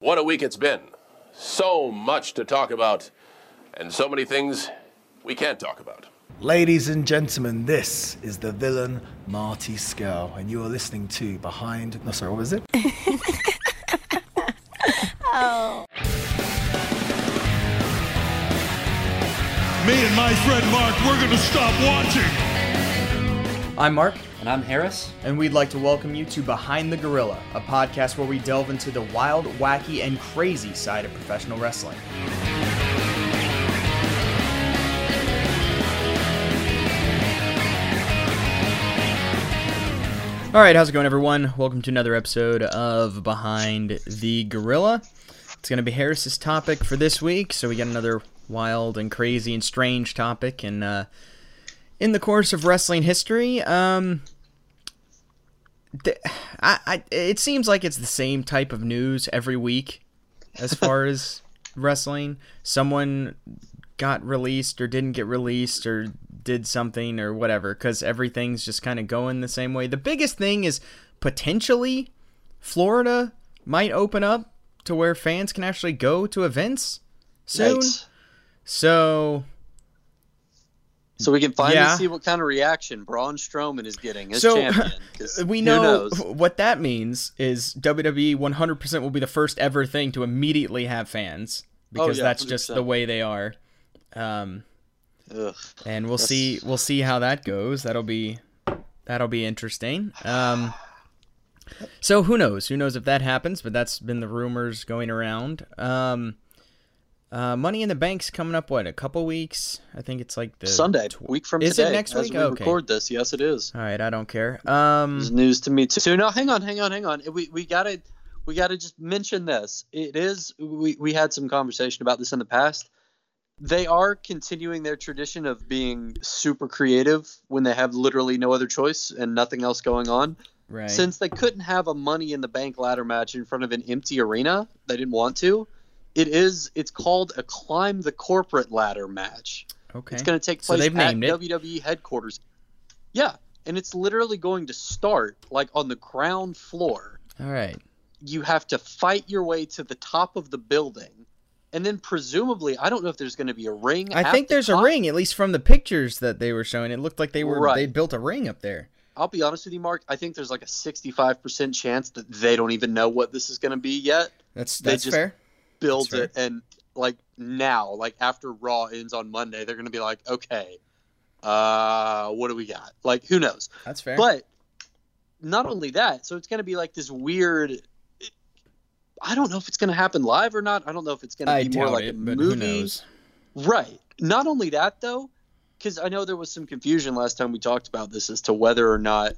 What a week it's been. So much to talk about, and so many things we can't talk about. Ladies and gentlemen, this is the villain Marty Skell, and you are listening to Behind. No, sorry, what was it? Oh. Me and my friend Mark, we're gonna stop watching. I'm Mark, And I'm Harris. and we'd like to welcome you to Behind the Gorilla, a podcast where we delve into the wild, wacky, and crazy side of professional wrestling. All right, how's it going, everyone? Welcome to another episode of Behind the Gorilla. It's going to be Harris's topic for this week, so we got another wild and crazy and strange topic. And uh, in the course of wrestling history, um, th- I, I, it seems like it's the same type of news every week as far as wrestling. Someone got released or didn't get released or did something or whatever because everything's just kind of going the same way. The biggest thing is potentially Florida might open up to where fans can actually go to events soon. Yikes. So So we can finally Yeah. see what kind of reaction Braun Strowman is getting as champion. So, champion. we know what that means is WWE 100% will be the first ever thing to immediately have fans because Oh, yeah, that's just the way they are. Um, Ugh. and we'll see we'll see how that goes. That'll be that'll be interesting. Um, so who knows? Who knows if that happens? But that's been the rumors going around. Um, uh, Money in the Bank's coming up. What a couple weeks? I think it's like the Sunday, tw- week from Is it today. next as week? we Okay. record this, yes, it is. All right, I don't care. Um, It's news to me too. So now, hang on, hang on, hang on. We we gotta we gotta just mention this. It is we we had some conversation about this in the past. They are continuing their tradition of being super creative when they have literally no other choice and nothing else going on. right. Since they couldn't have a Money in the Bank ladder match in front of an empty arena, they didn't want to. It is. It's called a climb the corporate ladder match. okay. It's going to take place they've at. WWE headquarters. Yeah, and it's literally going to start like on the ground floor. All right. You have to fight your way to the top of the building, and then presumably, I don't know if there's going to be a ring. I think the there's a ring, at least from the pictures that they were showing. It looked like they were Right. they built a ring up there. I'll be honest with you, Mark. I think there's like a 65% chance that they don't even know what this is going to be yet. That's that's just- fair. Build That's it and like now like after raw ends on monday they're gonna be like okay uh what do we got? Like who knows? That's fair. but not only that so it's gonna be like this weird i don't know if it's gonna happen live or not. I don't know if it's gonna I be more like it, a movie. right. Not only that though because i know there was some confusion last time we talked about this as to whether or not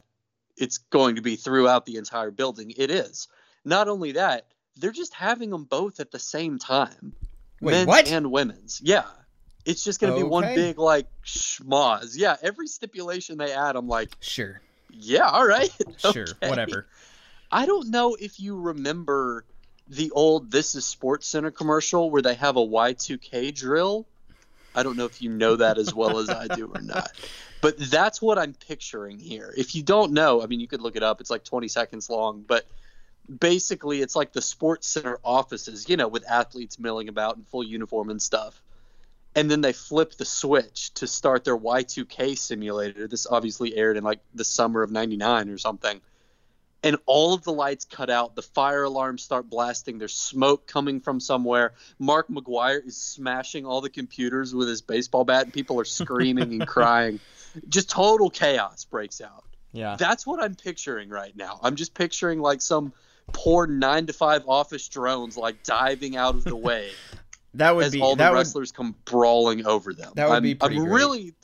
it's going to be throughout the entire building. It is. Not only that they're just having them both at the same time. Wait, men's what? and women's. Yeah. It's just going to be one big like schmoz yeah every stipulation they add i'm like Sure, yeah all right. Sure, Okay. whatever. i don't know if you remember the old this is SportsCenter commercial where they have a y2k drill. I don't know if you know that as well as i do or not. But that's what i'm picturing here. If you don't know i mean you could look it up. It's like 20 seconds long but basically it's like the SportsCenter offices you know with athletes milling about in full uniform and stuff and then they flip the switch to start their Y2K simulator. This obviously aired in like the summer of 99 or something. And all of the lights cut out, the fire alarms start blasting, there's smoke coming from somewhere. Mark McGwire is smashing all the computers with his baseball bat, and people are screaming and crying. Just total chaos breaks out. Yeah, That's what I'm picturing right now. I'm just picturing like some poor nine to five office drones like diving out of the way that would as be all the that would wrestlers come brawling over them. That would I'm, be pretty I'm great. really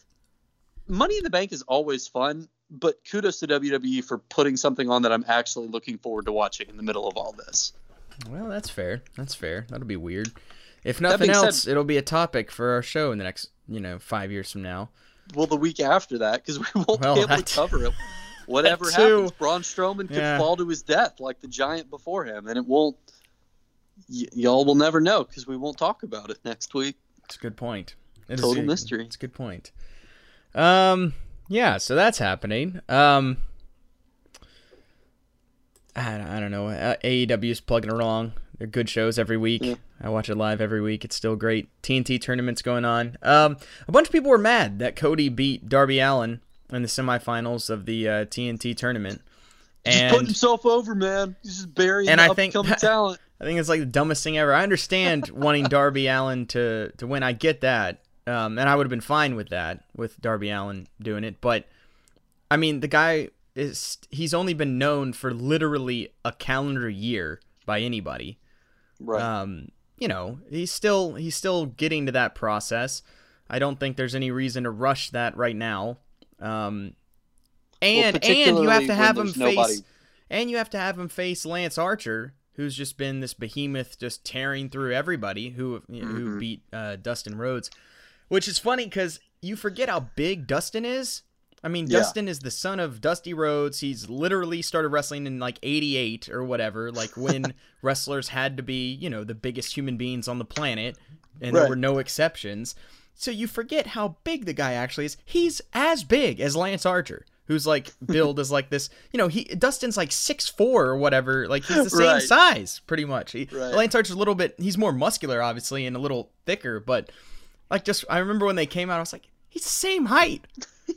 Money in the Bank is always fun, but kudos to WWE for putting something on that I'm actually looking forward to watching in the middle of all this. well. That's fair. That's fair. That'll be weird. If nothing being said- else, it'll be a topic for our show in the next you know five years from now. Well, the week after that, because we won't Well, be able that- to cover it. Whatever happens, Braun Strowman could Yeah. fall to his death like the giant before him, and it won't. Y- y'all will never know because we won't talk about it next week. It's a good point. It Total a- mystery. It's a good point. Um, yeah, so that's happening. Um, I, I don't know. Uh, AEW is plugging along. They're good shows every week. I watch it live every week. It's still great. TNT tournaments going on. Um, a bunch of people were mad that Cody beat Darby Allin in the semifinals of the uh, TNT tournament. And putting himself over, man. He's just burying And the I think- talent. I think it's like the dumbest thing ever. I understand wanting Darby Allin to to win. I get that, um, and I would have been fine with that with Darby Allin doing it. But I mean, the guy is he's only been known for literally a calendar year by anybody. Right. Um, you know, he's still he's still getting to that process. I don't think there's any reason to rush that right now. Um, and and you have to have him face nobody- and you have to have him face Lance Archer, who's just been this behemoth, just tearing through everybody who Mm-hmm. who beat uh, Dustin Rhodes. Which is funny because you forget how big Dustin is. I mean, Yeah. Dustin is the son of Dusty Rhodes. He's literally started wrestling in like '88 or whatever, like when wrestlers had to be, you know, the biggest human beings on the planet, and there were no exceptions. So you forget how big the guy actually is. He's as big as Lance Archer, who's like billed as like this. You know, he Dustin's like six four or whatever. Like he's the same Right. size, pretty much. He, Right. Lance Archer's a little bit. He's more muscular, obviously, and a little thicker. But like, just I remember when they came out, I was like, he's the same height.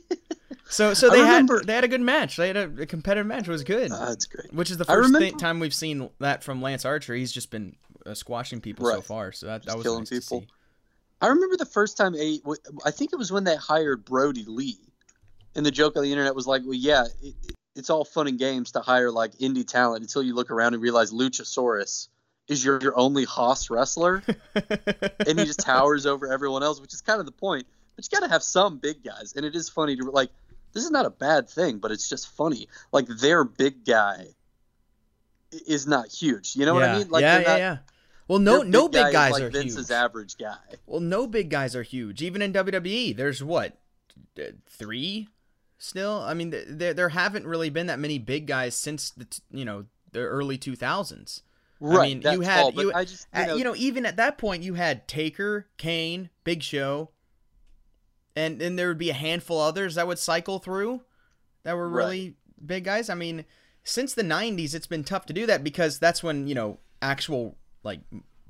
So, so they had they had a good match. They had a, a competitive match. It was good. Ah, that's great. Which is the first thi- time we've seen that from Lance Archer. He's just been uh, squashing people so far. So that, that was killing nice people. I remember the first time a I think it was when they hired Brodie Lee, and the joke on the internet was like, "Well, yeah, it, it's all fun and games to hire like indie talent until you look around and realize Luchasaurus is your your only Haas wrestler, and he just towers over everyone else, which is kind of the point. But you got to have some big guys, and it is funny to like. This is not a bad thing, but it's just funny. Like their big guy is not huge. You know what. I mean? Like yeah, yeah, not- yeah. Well, no, their no big guy guys like are Vince's huge. average guy. Well, no big guys are huge. Even in WWE, there's what three still. I mean, there there haven't really been that many big guys since the you know the early 2000s. Right. I mean, you had all, you, I just, you know, you know even at that point you had Taker, Kane, Big Show, and then there would be a handful others that would cycle through that were Right. really big guys. I mean, since the 90s it's been tough to do that because that's when, you know, actual like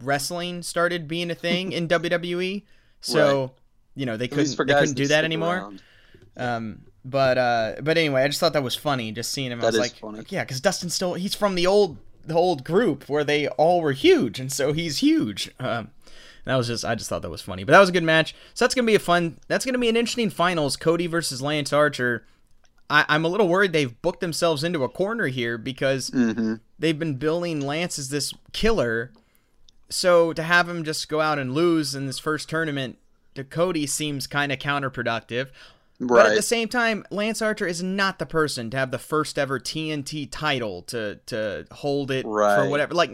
wrestling started being a thing in WWE. So, Right. you know, they couldn't they couldn't do that anymore. Um, but uh, but anyway, I just thought that was funny, just seeing him. I was is like, funny. yeah, because Dustin's still he's from the old the old group where they all were huge, and so he's huge. Um, that was just I just thought that was funny, but that was a good match. So that's gonna be a fun. That's gonna be an interesting finals. Cody versus Lance Archer. I, I'm a little worried they've booked themselves into a corner here because Mm-hmm. they've been billing Lance as this killer. So to have him just go out and lose in this first tournament to Cody seems kind of counterproductive. Right. But at the same time, Lance Archer is not the person to have the first ever TNT title to to hold it for Right. whatever. Like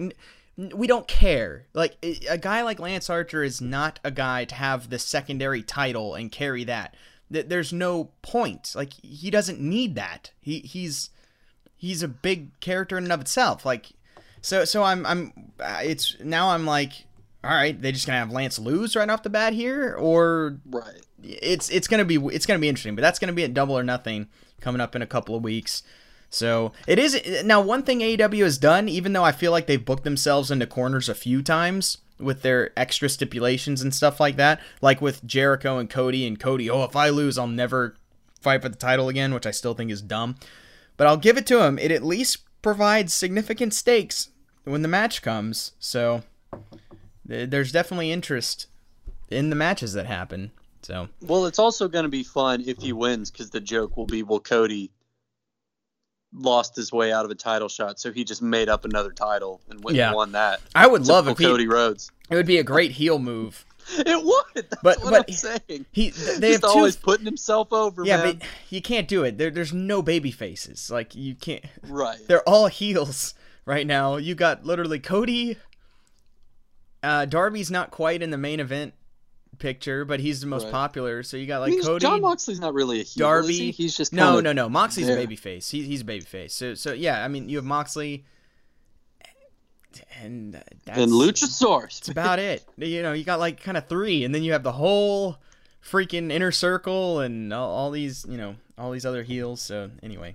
we don't care. Like a guy like Lance Archer is not a guy to have the secondary title and carry that. Th- There's no point. Like he doesn't need that. He he's he's a big character in and of itself. Like so so I'm I'm uh, it's now I'm like all right, they just gonna have Lance lose right off the bat here, or right. it's it's gonna be it's gonna be interesting. But that's gonna be at Double or Nothing coming up in a couple of weeks. So it is now one thing AEW has done, even though I feel like they've booked themselves into corners a few times with their extra stipulations and stuff like that, like with Jericho and Cody and Cody. Oh, if I lose, I'll never fight for the title again, which I still think is dumb. But I'll give it to him. It at least provides significant stakes when the match comes. So th- there's definitely interest in the matches that happen. So Well, it's also going to be fun if he wins because the joke will be, well, Cody lost his way out of a title shot, so he just made up another title and went Yeah. and won that. I would love if he, Cody Rhodes. it would be a great heel move. It would. That's But- what but I'm saying. He they just have two always putting himself over, Yeah, man. but you can't do it. There, there's no baby faces. Like you can't. right. They're all heels right now. You got literally Cody. Uh, Darby's not quite in the main event picture, but he's the most Right. popular. So you got I like mean, Cody, Jon Moxley's not really a heel, Darby. he? He's just no, no, no. Moxley's there. a babyface. He, he's a babyface. So, so yeah. I mean, you have Moxley, and uh, that's, And Luchasaurus. That's about it. You know, you got like kind of three, and then you have the whole freaking inner circle and all, all these, you know, all these other heels. So anyway,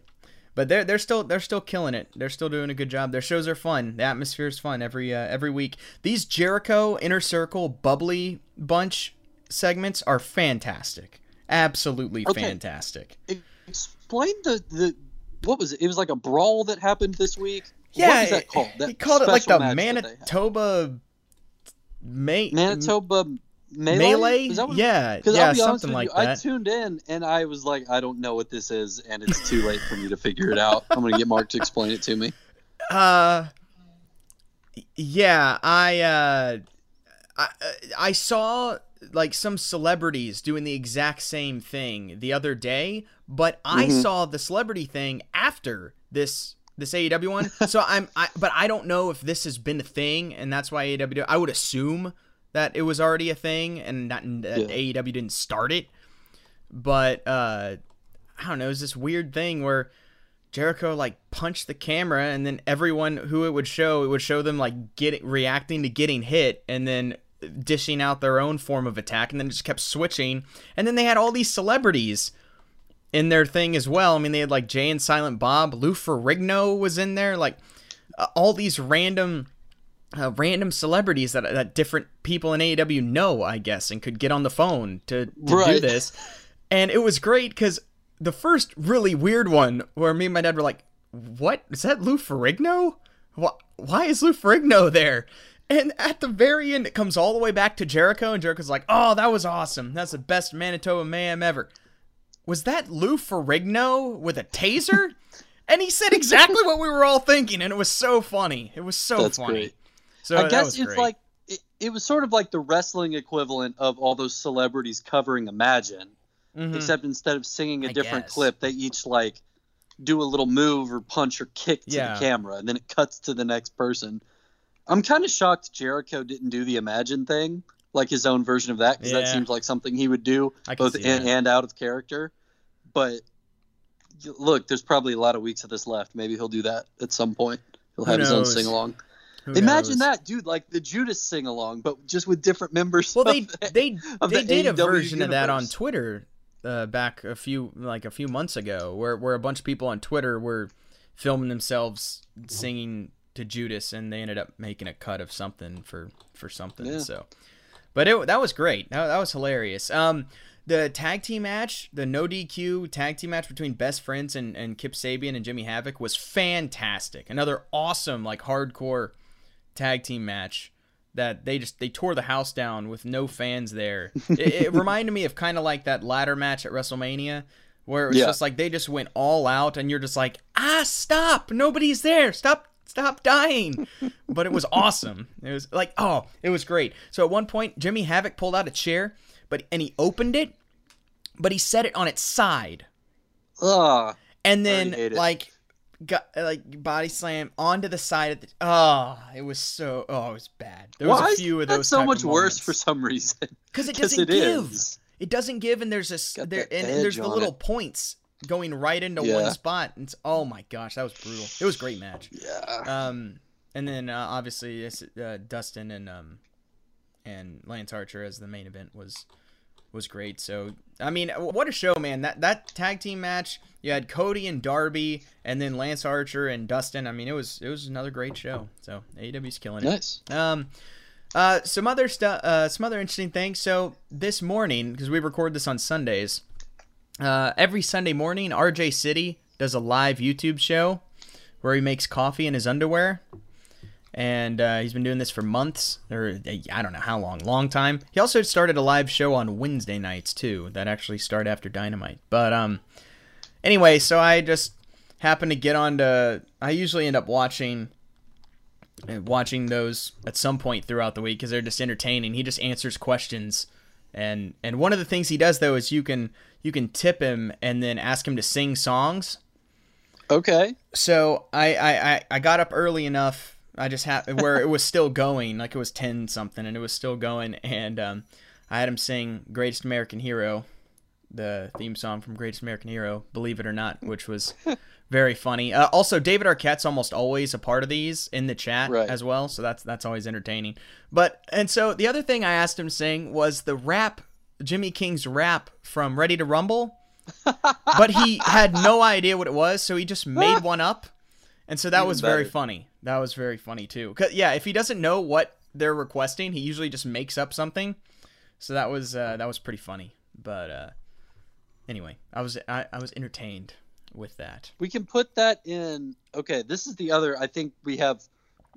but they're they're still they're still killing it. They're still doing a good job. Their shows are fun. The atmosphere is fun every uh, every week. These Jericho Inner Circle Bubbly Bunch segments are fantastic. Absolutely Okay. fantastic. Explain the the what was it? It was like a brawl that happened this week. Yeah, what was that called? That he called it like the special match that they had. Manitoba May Manitoba melee. Melee? That what- Yeah, yeah, I'll be something like you, I tuned in and I was like, I don't know what this is, and it's too late for me to figure it out. I'm gonna get Mark to explain it to me. Uh, yeah, I uh, I I saw like some celebrities doing the exact same thing the other day, but I Mm-hmm. saw the celebrity thing after this this AEW one. so I'm I but I don't know if this has been a thing, and that's why AEW. I would assume that it was already a thing, and that, that Yeah. AEW didn't start it. But uh, I don't know. It's this weird thing where. Jericho like punched the camera, and then everyone who it would show, it would show them like getting reacting to getting hit, and then dishing out their own form of attack, and then it just kept switching. And then they had all these celebrities in their thing as well. I mean, they had like Jay and Silent Bob, Lou Ferrigno was in there, like uh, all these random. Uh, random celebrities that, that different people in AEW know, I guess, and could get on the phone to, to do this. And it was great because the first really weird one where me and my dad were like, "What is that, Lou Ferrigno? Why, why is Lou Ferrigno there?" And at the very end, it comes all the way back to Jericho, and Jericho's like, "Oh, that was awesome. That's the best Manitoba Mayhem ever." Was that Lou Ferrigno with a taser? and he said exactly what we were all thinking, and it was so funny. It was so That's funny. great. So I guess it's great. like it, it was sort of like the wrestling equivalent of all those celebrities covering Imagine, Mhm. except instead of singing a I different guess. clip, they each like do a little move or punch or kick to Yeah. the camera, and then it cuts to the next person. I'm kind of shocked Jericho didn't do the Imagine thing, like his own version of that, because that seems like something he would do both in that. and out of character. But look, there's probably a lot of weeks of this left. Maybe he'll do that at some point. He'll have his own knows? sing along. Who Imagine knows? that, dude! Like the Judas sing along, but just with different members. Well, of they the- they of they the did a AEW version of that on. Twitter uh, back a few like a few months ago, where where a bunch of people on Twitter were filming themselves singing to Judas, and they ended up making a cut of something for for something. Yeah. So, but it that was great. That, that was hilarious. Um, the tag team match, the no DQ tag team match between Best Friends and, and Kip Sabian and Jimmy Havoc was fantastic. Another awesome like hardcore tag team match that they just they tore the house down with no fans there. it, it reminded me of kind of like that ladder match at WrestleMania where it was Yeah. just like they just went all out and you're just like, "Ah, stop. Nobody's there. Stop stop dying." but it was awesome. It was like, "Oh, it was great." So at one point Jimmy Havoc pulled out a chair, but and he opened it, but he set it on its side Ugh. and then like got like body slam onto the side of the oh it was so oh it was bad there was Why a few of those so much worse for some reason? because it doesn't it give is. it doesn't give and there's a s- Got there and, and there's the little it. points going right into Yeah. one spot and it's, oh my gosh that was brutal it was a great match Yeah. um and then uh, obviously it's, uh, Dustin and um and Lance Archer as the main event was was great. So I mean, what a show, man! That that tag team match, you had Cody and Darby, and then Lance Archer and Dustin. I mean, it was it was another great show. So AEW's killing it. nice. Um, uh, some other stuff, uh, some other interesting things. So this morning, because we record this on Sundays, uh, every Sunday morning, RJ City does a live YouTube show where he makes coffee in his underwear, and uh, he's been doing this for months, or I don't know how long, long time. He also started a live show on Wednesday nights too, that actually start after Dynamite. But um, anyway, so I just happened to get on to. I usually end up watching uh, watching those at some point throughout the week because they're just entertaining. He just answers questions, and and one of the things he does though is you can you can tip him and then ask him to sing songs. Okay. So I I, I, I got up early enough. I just had where it was still going, like it was ten something, and it was still going, and um, I had him sing "Greatest American Hero," the theme song from Greatest American Hero, believe it or not, which was very funny. Uh, also, David Arquette's almost always a part of these in the chat Right. as well, so that's that's always entertaining. But and so the other thing I asked him to sing was the rap, Jimmy King's rap from Ready to Rumble. but he had no idea what it was, so he just made one up, and so that Even was very funny. That was very funny too. 'Cause- yeah, if he doesn't know what they're requesting, he usually just makes up something. So that was uh, that was pretty funny. But uh, anyway, I was I, I was entertained with that. We can put that in. Okay, this is the other. I think we have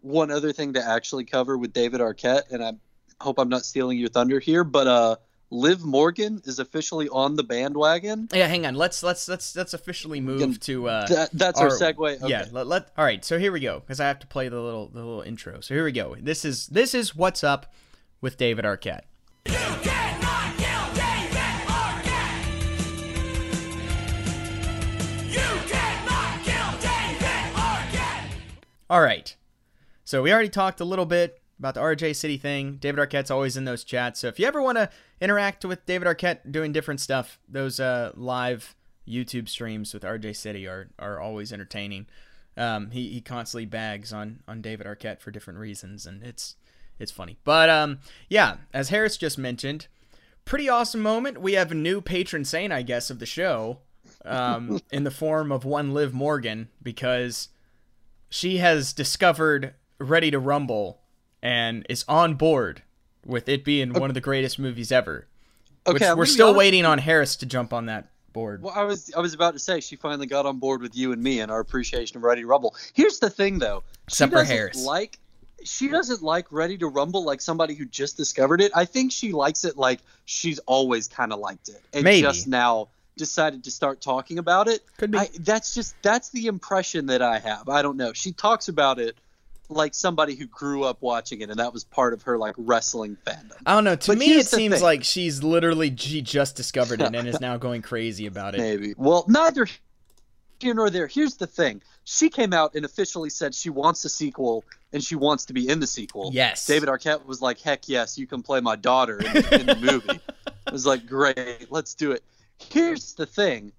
one other thing to actually cover with David Arquette, and I hope I'm not stealing your thunder here, but uh, Liv Morgan is officially on the bandwagon. Yeah, hang on. Let's let's let's let's officially move Can- to uh, That, that's our, segue. Okay. Yeah, let, let all right. So here we go because I have to play the little the little intro. So here we go. This is this is what's up with David Arquette. You can not kill David Arquette. All right. So we already talked a little bit about the RJ City thing. David Arquette's always in those chats. So if you ever want to interact with David Arquette doing different stuff, those uh, live YouTube streams with RJ City are, are always entertaining. Um, he, he constantly bags on, on David Arquette for different reasons, and it's it's funny. But um, yeah, as Harris just mentioned, pretty awesome moment. We have a new patron saint, I guess, of the show, um, in the form of one Liv Morgan, because she has discovered Ready to Rumble and is on board with it being one of the greatest movies ever. Okay, we're still waiting on Harris to jump on that board. Well, I was I was about to say she finally got on board with you and me and our appreciation of Ready to Rumble. Here's the thing, though. Except for Harris. Like she doesn't like Ready to Rumble like somebody who just discovered it. I think she likes it like she's always kind of liked it and Maybe. just now decided to start talking about it. Could be. I, that's just that's the impression that I have. I don't know. She talks about it like somebody who grew up watching it and that was part of her like wrestling fandom. I don't know. To But me, it seems thing. like she's literally she just discovered it and is now going crazy about it. Maybe. Well, neither here nor there. Here's the thing. She came out and officially said she wants a sequel and she wants to be in the sequel. Yes. David Arquette was like, "Heck yes, you can play my daughter in, the- in the movie." I was like, "Great, let's do it." Here's the thing.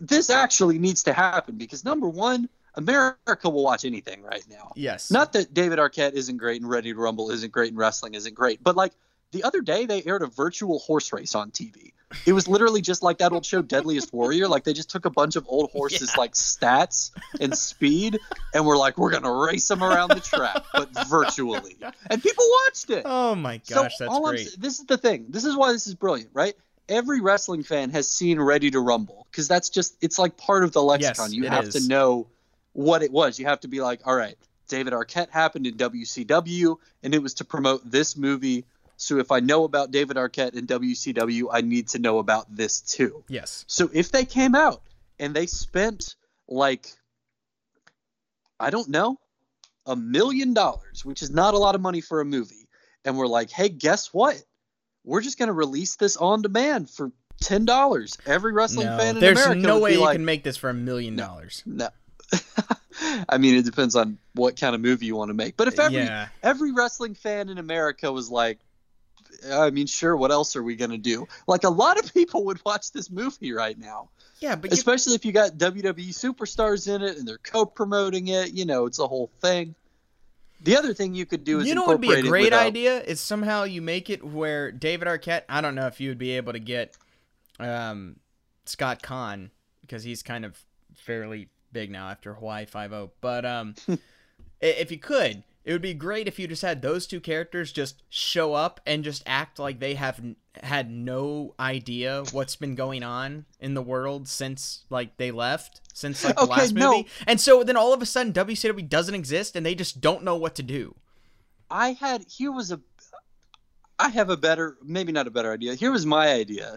This actually needs to happen because number one, America will watch anything right now. Yes. Not that David Arquette isn't great and Ready to Rumble isn't great and wrestling isn't great, but like the other day they aired a virtual horse race on TV. It was literally just like that old show Deadliest Warrior. Like they just took a bunch of old horses Yeah. like stats and speed and were like, we're gonna race them around the track, but virtually. And people watched it. Oh my gosh, that's all I'm great. this is the thing. This is why this is brilliant, right? Every wrestling fan has seen Ready to Rumble because that's just it's like part of the lexicon. you have is. to know what it was. You have to be like, all right, David Arquette happened in WCW, and it was to promote this movie. So if I know about David Arquette in WCW, I need to know about this too. Yes. So if they came out and they spent like I don't know, a million dollars, which is not a lot of money for a movie, and we're like, "Hey, guess what? We're just going to release this on demand for ten dollars." Every wrestling No, fan in there's America no would way you like, can make this for a million dollars. no. I mean, it depends on what kind of movie you want to make. But if every Yeah. every wrestling fan in America was like, I mean, sure, what else are we gonna do? Like a lot of people would watch this movie right now, Yeah, but you, especially if you got WWE superstars in it and they're co-promoting it. You know, it's a whole thing. The other thing you could do is you know what would be a great with, uh, idea is somehow you make it where David Arquette. I don't know if you would be able to get um, Scott Caan because he's kind of fairly big now after Hawaii Five O. But um, if you could, it would be great if you just had those two characters just show up and just act like they have n- had no idea what's been going on in the world since like they left since like the Okay, last no. movie. And so then all of a sudden WCW doesn't exist and they just don't know what to do. I had here was a I have a better maybe not a better idea. Here was my idea.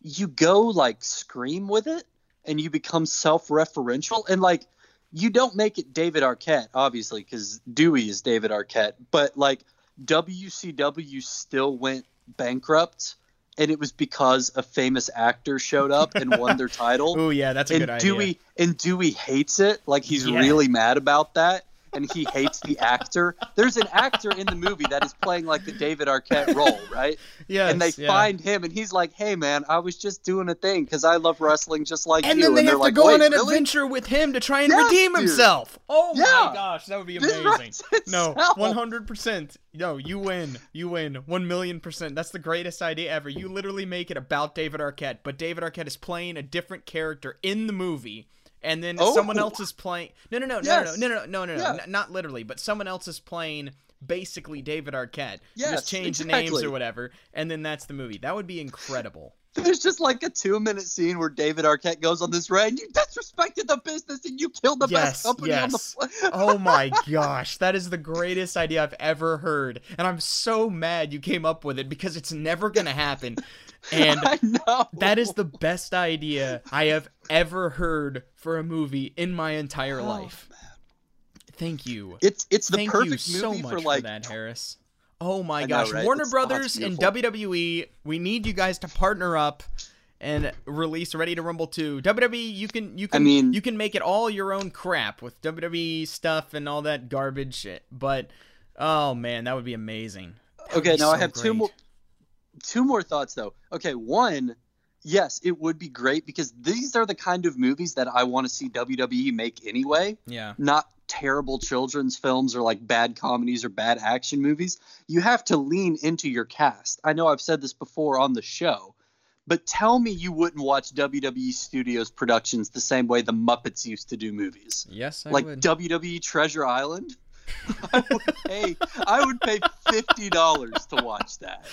You go like scream with it and you become self-referential and like you don't make it David Arquette obviously cuz Dewey is David Arquette, but like WCW still went bankrupt and it was because a famous actor showed up and won their title Oh yeah, that's a and good idea. Dewey and Dewey hates it. Like he's Yeah. really mad about that. And he hates the actor. There's an actor in the movie that is playing like the David Arquette role, right? Yes, and they yeah. find him, and he's like, "Hey, man, I was just doing a thing because I love wrestling just like And you." then they and have to like, go on an really? adventure with him to try and Yes, redeem dude. himself. Oh Yeah. my gosh, that would be amazing. No, one hundred percent. No, you win. You win. One million percent. That's the greatest idea ever. You literally make it about David Arquette, but David Arquette is playing a different character in the movie. And then Oh. someone else is playing. No, no, no, no, Yes. no, no, no, no, no, no, Yeah. n- not literally, but someone else is playing basically David Arquette. Yes, just change the names or whatever, and then that's the movie. That would be incredible. There's just like a two minute scene where David Arquette goes on this rant. You disrespected the business and you killed the Yes, best company on the. yes. pla- oh my gosh, that is the greatest idea I've ever heard. And I'm so mad you came up with it because it's never going to happen. And I that is the best idea I have ever heard for a movie in my entire Oh, life. Thank you. It's it's the Thank perfect you so movie much for like that, Harris. Oh my know, gosh, right? Warner It's- oh, Brothers it's and. WWE, we need you guys to partner up and release Ready to Rumble 2. WWE, you can you can mean- you can make it all your own crap with WWE stuff and all that garbage shit. But oh man, that would be amazing. That Okay, now I so have two more two more thoughts though. Okay, one, yes, it would be great because these are the kind of movies that I want to see WWE make anyway. Yeah. Not terrible children's films or like bad comedies or bad action movies. You have to lean into your cast. I know I've said this before on the show, but tell me you wouldn't watch WWE Studios productions the same way the Muppets used to do movies. Yes, I like would. WWE Treasure Island. I would pay I would pay fifty dollars to watch that.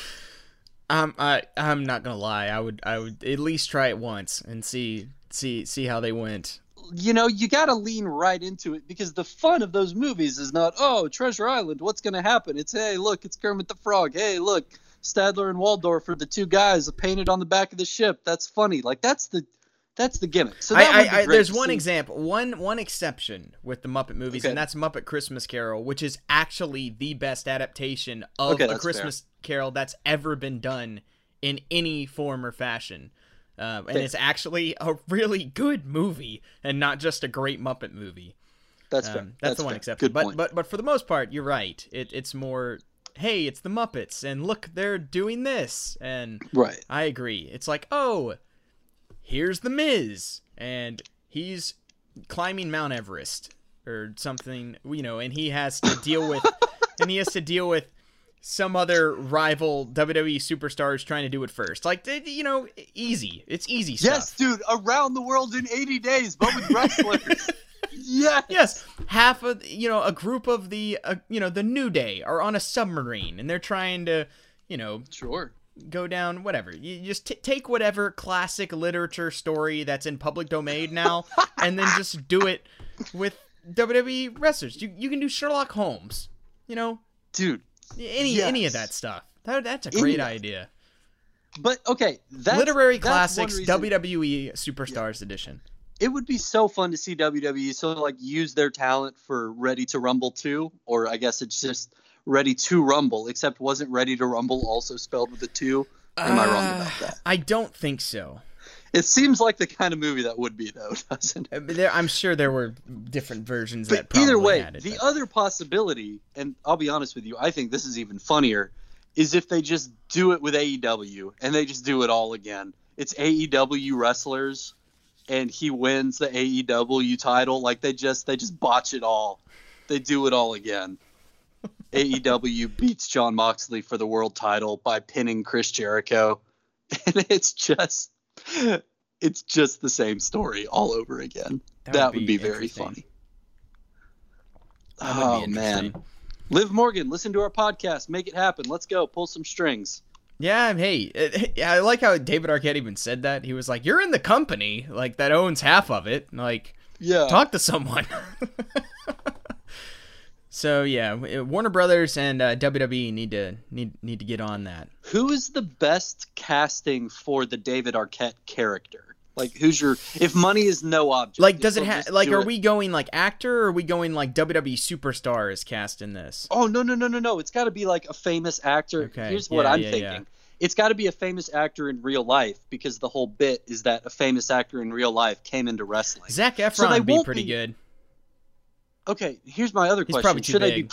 I'm I I'm not gonna lie. I would I would at least try it once and see see see how they went. You know, you got to lean right into it because the fun of those movies is not, oh, Treasure Island, what's to happen? It's, hey, look, it's Kermit the Frog. Hey, look, Statler and Waldorf are the two guys painted on the back of the ship. That's funny. Like that's the that's the gimmick. So I, I, I, there's one example, one one exception with the Muppet movies, and that's Muppet Christmas Carol, which is actually the best adaptation of Okay, a that's fair. Christmas Carol that's ever been done in any form or fashion. Um, and Fair. it's actually a really good movie, and not just a great Muppet movie. That's fair. Um, that's, the one fair. exception. Good but point. but but for the most part, you're right. It, it's more, hey, it's the Muppets, and look, they're doing this, and right. I agree. It's like, oh, here's the Miz, and he's climbing Mount Everest or something, you know, and he has to deal with, and he has to deal with some other rival WWE superstars trying to do it first. Like, you know, easy. It's easy stuff. Yes, dude, around the world in 80 days, but with wrestlers. yes. Yes, half of you know a group of the uh, you know the New Day are on a submarine and they're trying to you know Sure. Go down whatever. You just t- take whatever classic literature story that's in public domain now and then just do it with WWE wrestlers. You, you can do Sherlock Holmes you know? Dude, any any of that stuff. That, that's a great idea. But okay, that's literary that's classics WWE Superstars edition. It would be so fun to see WWE so like use their talent for Ready to Rumble 2 or I guess it's just Ready to Rumble except wasn't Ready to Rumble also spelled with a 2 am I wrong about that? I don't think so. It seems like the kind of movie that would be though doesn't it? Uh, there, I'm sure there were different versions but that probably either way it, the but- other possibility and I'll be honest with you I think this is even funnier is if they just do it with AEW and they just do it all again. It's AEW wrestlers and he wins the AEW title. Like they just they just botch it all. They do it all again AEW beats Jon Moxley for the world title by pinning Chris Jericho. And it's just it's just the same story all over again. That, would, be, very funny. That would oh be man. Liv Morgan listen to our podcast. Make it happen. Let's go. Pull some strings. Yeah, hey, eh, eh, it, I like how David Arquette even said that. He was like, "You're in the company, like that owns half of it. Like, yeah. talk to someone." so yeah, Warner Brothers and uh, WWE need to need need to get on that. who is the best casting for the David Arquette character like who's your if money is no object Like, does it have like? do Are it- we going like actor, or are we going like WWE superstar is cast in this? Oh no no no no no! It's got to be like a famous actor. Okay, Here's what I'm yeah, thinking. yeah. It's got to be a famous actor in real life because the whole bit is that a famous actor in real life came into wrestling. Zac So Efron they would be pretty be- good. Okay, here's my other He's question. Should I big.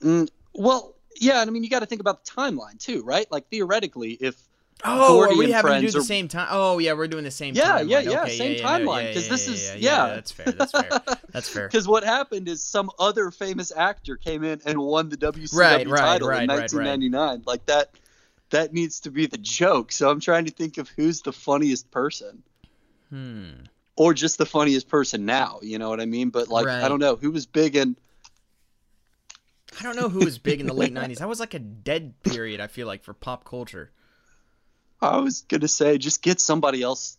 be? Mm, well, yeah, and I mean, you got to think about the timeline too, right? Like theoretically, if Oh, Gordie are we having to do the are- same time? Oh, yeah, we're doing the same Yeah, timeline. yeah, yeah, Okay, same no, timeline, Because yeah, this yeah, is- yeah, yeah. That's fair. That's fair. That's fair. because what happened is some other famous actor came in and won the WCW Right, title right, in right. 1999. Like that, that needs to be the joke. So I'm trying to think of who's the funniest person, Hmm. Or just the funniest person now. You know what I mean? But like, Right. I don't know who was big in. I don't know who was big in the late '90s. That was like a dead period. I feel like for pop culture. I was gonna say just get somebody else.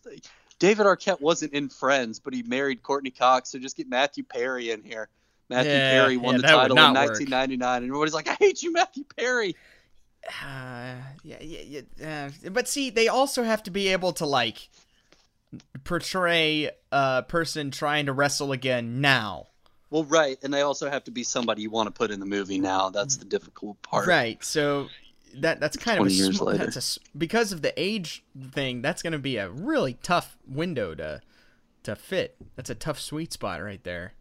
David Arquette wasn't in Friends, but he married Courteney Cox, so just get Matthew Perry in here. Matthew Yeah, Perry won yeah, the title in not work. 1999, and everybody's like, "I hate you, Matthew Perry." Uh, yeah, yeah, yeah. Uh, but see, they also have to be able to like portray a person trying to wrestle again now. Well, right, and they also have to be somebody you want to put in the movie now. That's the difficult part. Right. So that that's kind of a 20 years sm- later. that's a because of the age thing. That's going to be a really tough window to to fit. That's a tough sweet spot right there.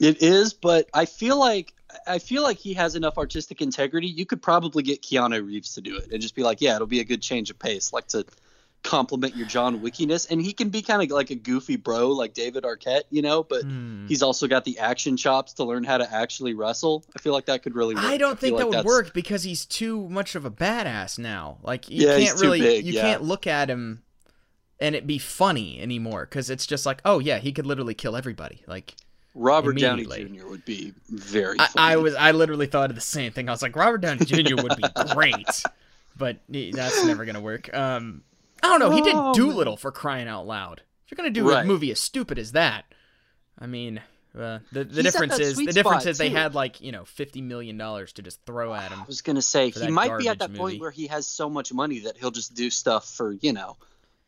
It is, but I feel like I feel like he has enough artistic integrity. You could probably get Keanu Reeves to do it and just be like, "Yeah, it'll be a good change of pace." Like to compliment your John Wickiness, and he can be kind of like a goofy bro, like David Arquette, you know. But Hmm. he's also got the action chops to learn how to actually wrestle. I feel like that could really work. I don't think that like would that's- work because he's too much of a badass now. Like you Yeah, can't really big, you yeah. can't look at him and it be funny anymore because it's just like, oh yeah, he could literally kill everybody. Like Robert Downey. Jr. would be very. I, funny. I was I literally thought of the same thing. I was like, Robert Downey Jr. would be great, but that's never gonna work. Um, I don't know. He did Oh, Dolittle for crying out loud. If you're gonna do Right. a movie as stupid as that, I mean, uh, the the He's difference that is sweet the difference spot, is they had like you know fifty million dollars to just throw at him. I was gonna say he might be at that movie. point where he has so much money that he'll just do stuff for you know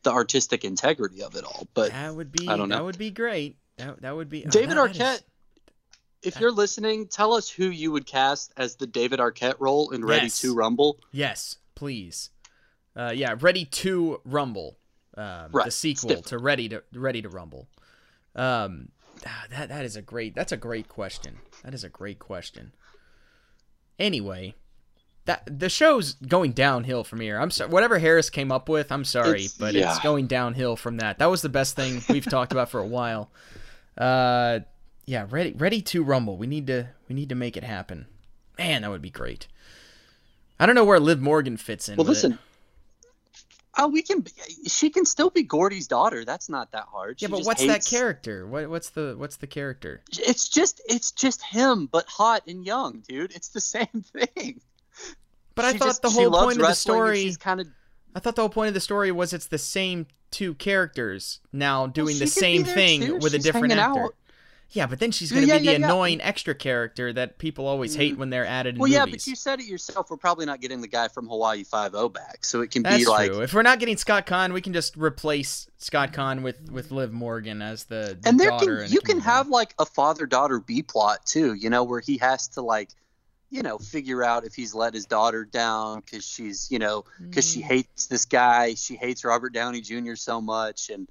the artistic integrity of it all. But That would be I don't know. that would be great. That that would be oh, David that- that Arquette, is- if you're listening, tell us who you would cast as the David Arquette role in Ready Yes. to Rumble. Yes, please. Uh, yeah, Ready to Rumble, um, Right, the sequel to Ready to Ready to Rumble. Um, ah, that that is a great. That's a great question. That is a great question. Anyway, that the show's going downhill from here. I'm sorry. Whatever Harris came up with, I'm sorry, It's- but it's going downhill from that. That was the best thing we've talked about for a while. Uh, yeah, ready ready to Rumble. We need to we need to make it happen. Man, that would be great. I don't know where Liv Morgan fits in. Well, with it. Oh, we can. She can still be Gordie's daughter. That's not that hard. Yeah, but what's that character? What what's the what's the character? It's just, it's just him, but hot and young, dude. It's the same thing. But I thought just- the whole point of the story. She's kind of I thought the whole point of the story was it's the same two characters now doing she the same thing too. with a different actor. out. Yeah, but then she's gonna yeah, be the yeah, annoying extra character that people always hate when they're added in Well, yeah, but you said it yourself. We're probably not getting the guy from Hawaii Five O back, so it can That's be like. true. If we're not getting Scott Caan, we can just replace Scott Caan with with Liv Morgan as the, the And there daughter. can and you can have like a father daughter B plot too, you know, where he has to like, you know, figure out if he's let his daughter down because she's, you know, because Mm. she hates this guy, she hates Robert Downey Jr. so much, and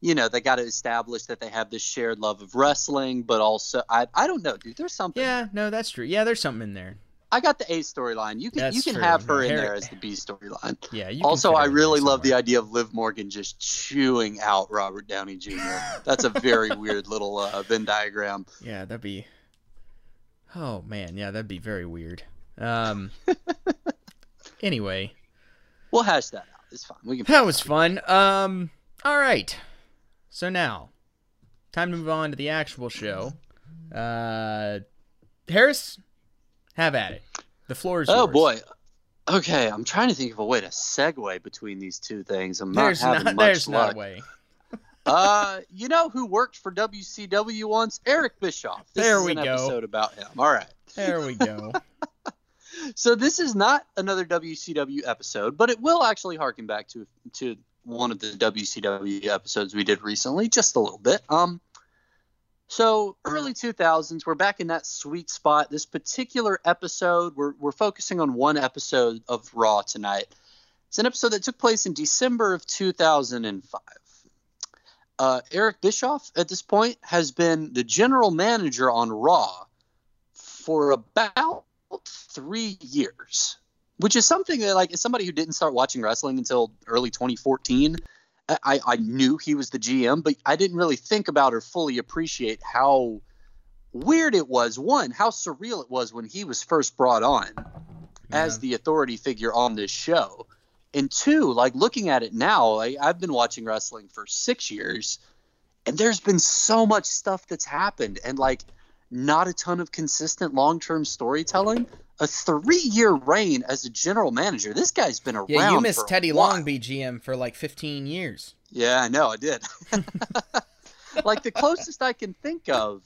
you know they got to establish that they have this shared love of wrestling, but also I I don't know, dude. There's something. Yeah, no, that's true. Yeah, there's something in there. I got the A storyline. You can you can true. have her in there as the B storyline. Yeah. You Also, I really love the idea of Liv Morgan just chewing out Robert Downey Jr. That's a very weird little uh, Venn diagram. Yeah, that'd be. Oh man, yeah, that'd be very weird. Um. anyway, We'll hash that out. It's fine. We can. that was fun. Um. All right. So now, time to move on to the actual show. Uh, Harris, have at it. The floor is Oh yours. boy. Okay, I'm trying to think of a way to segue between these two things. I'm not There's having not. much There's luck. not a way. uh, you know who worked for WCW once? Eric Bischoff. This There is we an go. episode about him. All right. There we go. So this is not another WCW episode, but it will actually harken back to to one of the WCW episodes we did recently, just a little bit. Um, so early 2000s, we're back in that sweet spot. This particular episode, we're we're focusing on one episode of Raw tonight. It's an episode that took place in December of 2005. uh, Eric Bischoff at this point has been the general manager on Raw for about three years, which is something that, like, as somebody who didn't start watching wrestling until early 2014, I, I knew he was the GM, but I didn't really think about or fully appreciate how weird it was. One, how surreal it was when he was first brought on as the authority figure on this show. And two, like looking at it now, like, I've been watching wrestling for six years, and there's been so much stuff that's happened, and like not a ton of consistent long term storytelling. A three year reign as a general manager. This guy's been around. Yeah, you missed Teddy. Long BGM for like 15 years. Yeah, I know, I did. like the closest I can think of,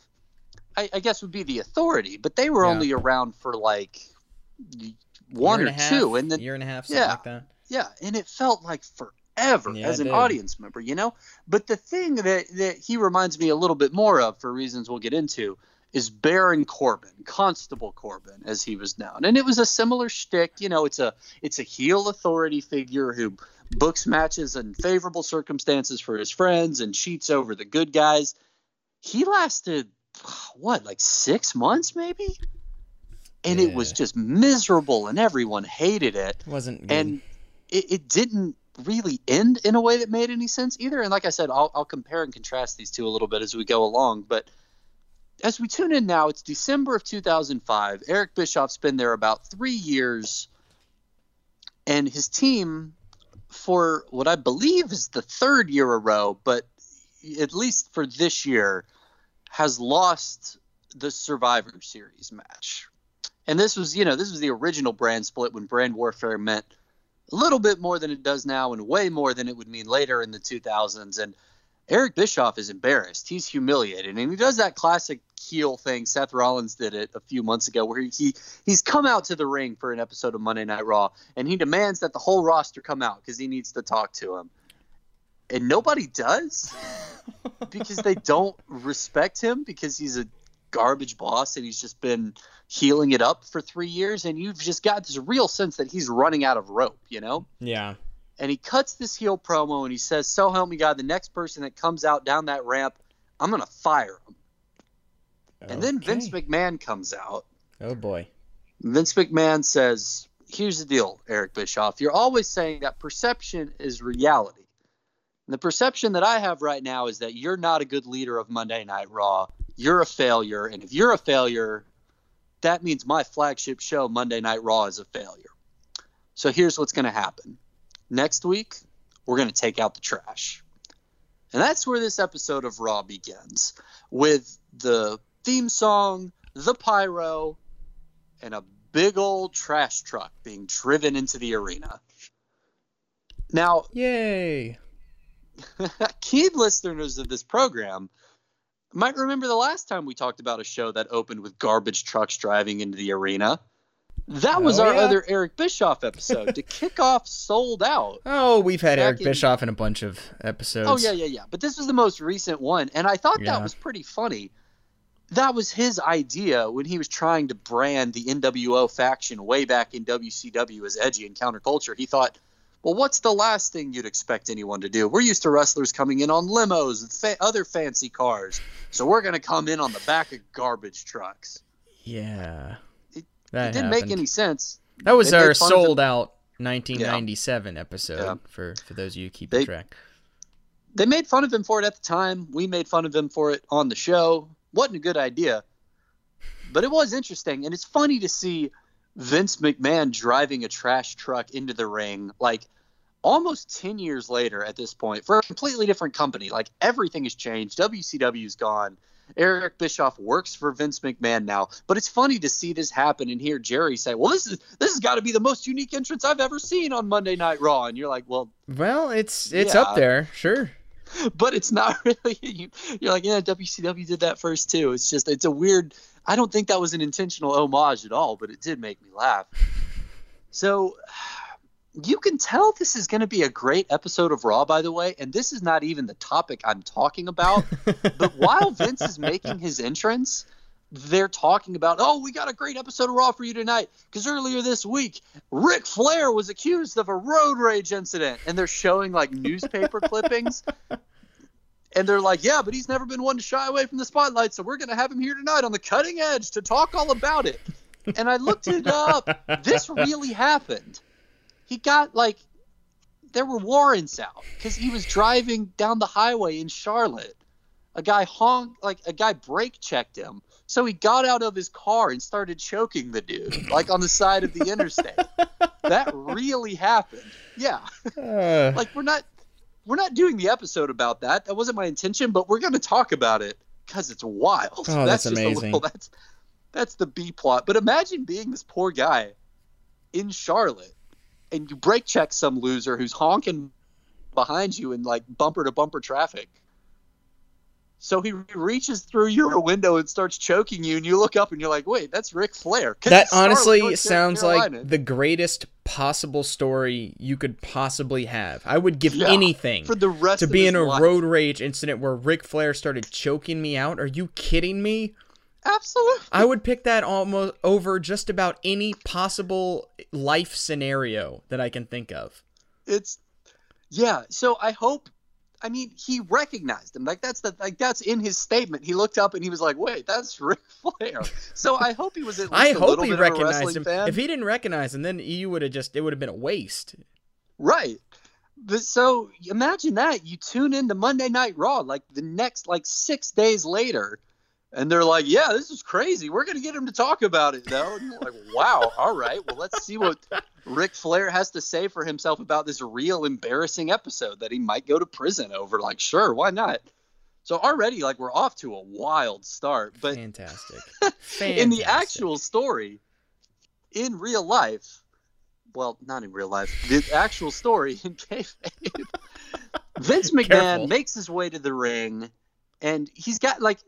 I, I guess would be the authority, but they were Yeah. only around for like one Year or and half, two, and then year and a half, something yeah. like that. yeah, and it felt like forever Yeah, as an did. audience member, you know. But the thing that that he reminds me a little bit more of, for reasons we'll get into, is Baron Corbin, Constable Corbin, as he was known, and it was a similar shtick. You know, it's a it's a heel authority figure who books matches in favorable circumstances for his friends and cheats over the good guys. He lasted what, like six months, maybe, and it was just miserable, and everyone hated it It wasn't good. and it, it didn't really end in a way that made any sense either. And like I said, I'll, I'll compare and contrast these two a little bit as we go along. But as we tune in now, it's December of 2005. Eric Bischoff's been there about three years, and his team, for what I believe is the third year a row, but at least for this year, has lost the Survivor Series match. And this was, you know, this was the original brand split when brand warfare meant a little bit more than it does now and way more than it would mean later in the 2000s. And Eric Bischoff is embarrassed. He's humiliated. And he does that classic heel thing. Seth Rollins did it a few months ago where he, he he's come out to the ring for an episode of Monday Night Raw and he demands that the whole roster come out because he needs to talk to him. And nobody does because they don't respect him because he's a garbage boss and he's just been healing it up for three years and you've just got this real sense that he's running out of rope, you know? yeah. And he cuts this heel promo and he says, So help me God, the next person that comes out down that ramp, I'm gonna fire him. And then Vince McMahon comes out. Oh boy. Vince McMahon says, Here's the deal, Eric Bischoff. You're always saying that perception is reality. And the perception that I have right now is that you're not a good leader of Monday Night Raw. You're a failure. And if you're a failure, that means my flagship show, Monday Night Raw, is a failure. So here's what's going to happen. Next week, we're going to take out the trash. And that's where this episode of Raw begins with the theme song, the pyro, and a big old trash truck being driven into the arena. Now, Yay. keen listeners of this program might remember the last time we talked about a show that opened with garbage trucks driving into the arena. That was Oh, our yeah? other Eric Bischoff episode to kick off Sold Out. Oh, we've had Eric in- Bischoff in a bunch of episodes. Oh yeah, yeah, yeah. But this was the most recent one, and I thought Yeah. that was pretty funny. That was his idea when he was trying to brand the NWO faction way back in WCW as edgy and counterculture. He thought, well, what's the last thing you'd expect anyone to do? We're used to wrestlers coming in on limos and fa- other fancy cars, so we're going to come in on the back of garbage trucks. Yeah. It- that it didn't make any sense. That was they our fun of him. sold out 1997 episode Yeah. for for those of you keeping They- track. They made fun of him for it at the time. We made fun of him for it on the show. Wasn't a good idea, but it was interesting, and it's funny to see Vince McMahon driving a trash truck into the ring, like almost 10 years later at this point, for a completely different company. Like everything has changed. WCW's gone. Eric Bischoff works for Vince McMahon now, but it's funny to see this happen and hear Jerry say, "Well, this is this has got to be the most unique entrance I've ever seen on Monday Night Raw," and you're like, "Well, Well, it's it's Yeah. up there, sure. but it's not really you, you're like yeah wcw did that first too it's just it's a weird i don't think that was an intentional homage at all but it did make me laugh so you can tell this is going to be a great episode of raw by the way and this is not even the topic i'm talking about but while vince is making his entrance they're talking about, oh, we got a great episode of Raw for you tonight because earlier this week, Ric Flair was accused of a road rage incident, and they're showing like newspaper clippings And they're like, yeah, but he's never been one to shy away from the spotlight, so we're going to have him here tonight on the cutting edge to talk all about it. And I looked it up. This really happened. He got like, there were warrants out because he was driving down the highway in Charlotte. A guy honked, like a guy brake checked him. So he got out of his car and started choking the dude, like on the side of the interstate. that really happened. Yeah. Uh, like we're not we're not doing the episode about that. That wasn't my intention, but we're going to talk about it because it's wild. Oh, that's just amazing. A little, that's that's the B plot. But imagine being this poor guy in Charlotte, and you brake check some loser who's honking behind you in like bumper to bumper traffic. So he reaches through your window and starts choking you, and you look up and you're like, "Wait, that's Ric Flair." that honestly sounds Carolina. like the greatest possible story you could possibly have. I would give Yeah, anything for the rest to be in a life. road rage incident where Ric Flair started choking me out. Are you kidding me? Absolutely. I would pick that almost over just about any possible life scenario that I can think of. it's yeah so i hope i mean he recognized him like that's the like that's in his statement he looked up and he was like wait that's Ric Flair so i hope he was at least I a hope little he bit of a recognized him. fan. If he didn't recognize him, then you would have just it would have been a waste. right but so imagine that you tune into monday night raw like the next like six days later and they're like yeah this is crazy we're gonna get him to talk about it though and you're like wow all right well let's see what Ric Flair has to say for himself about this real embarrassing episode that he might go to prison over. Like, sure, why not? So already, like, we're off to a wild start. But Fantastic. in the actual story, in real life, well, not in real life, the actual story in kayfabe, Vince McMahon Careful. makes his way to the ring, and he's got like,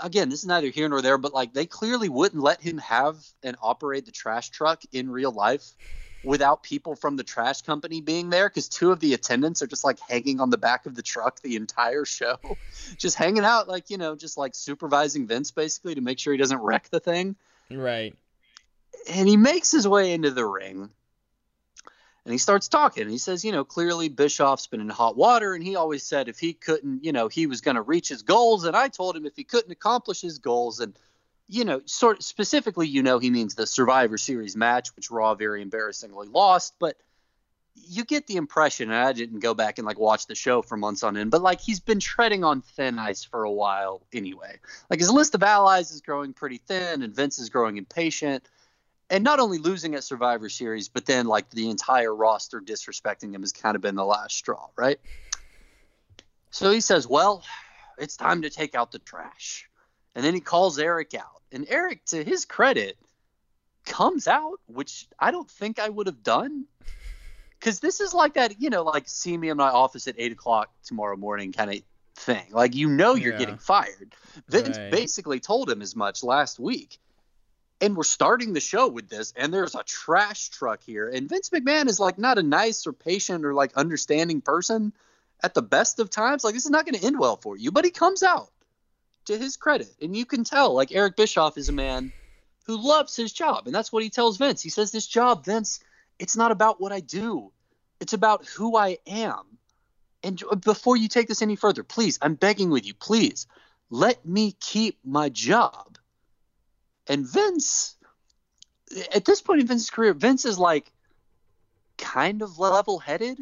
again, this is neither here nor there, but like they clearly wouldn't let him have and operate the trash truck in real life without people from the trash company being there because two of the attendants are just like hanging on the back of the truck the entire show just hanging out like you know just like supervising vince basically to make sure he doesn't wreck the thing right. and he makes his way into the ring and he starts talking he says you know clearly bischoff's been in hot water and he always said if he couldn't you know he was going to reach his goals and i told him if he couldn't accomplish his goals and you know sort specifically you know he means the survivor series match which raw very embarrassingly lost but you get the impression and i didn't go back and like watch the show for months on end but like he's been treading on thin ice for a while anyway. Like his list of allies is growing pretty thin and vince is growing impatient and not only losing at Survivor Series, but then like the entire roster disrespecting him has kind of been the last straw, right? So he says, "Well, it's time to take out the trash," and then he calls Eric out, and Eric, to his credit, comes out, which I don't think I would have done, because this is like that, you know, like see me in my office at eight o'clock tomorrow morning kind of thing. Like you know you're Yeah. getting fired. Vince Right. basically told him as much last week and we're starting the show with this and there's a trash truck here and vince mcmahon is like not a nice or patient or like understanding person at the best of times. Like this is not going to end well for you but he comes out to his credit and you can tell like eric bischoff is a man who loves his job and that's what he tells vince. He says this job vince it's not about what i do. It's about who i am. And before you take this any further please i'm begging with you please let me keep my job and Vince, at this point in Vince's career, Vince is like kind of level headed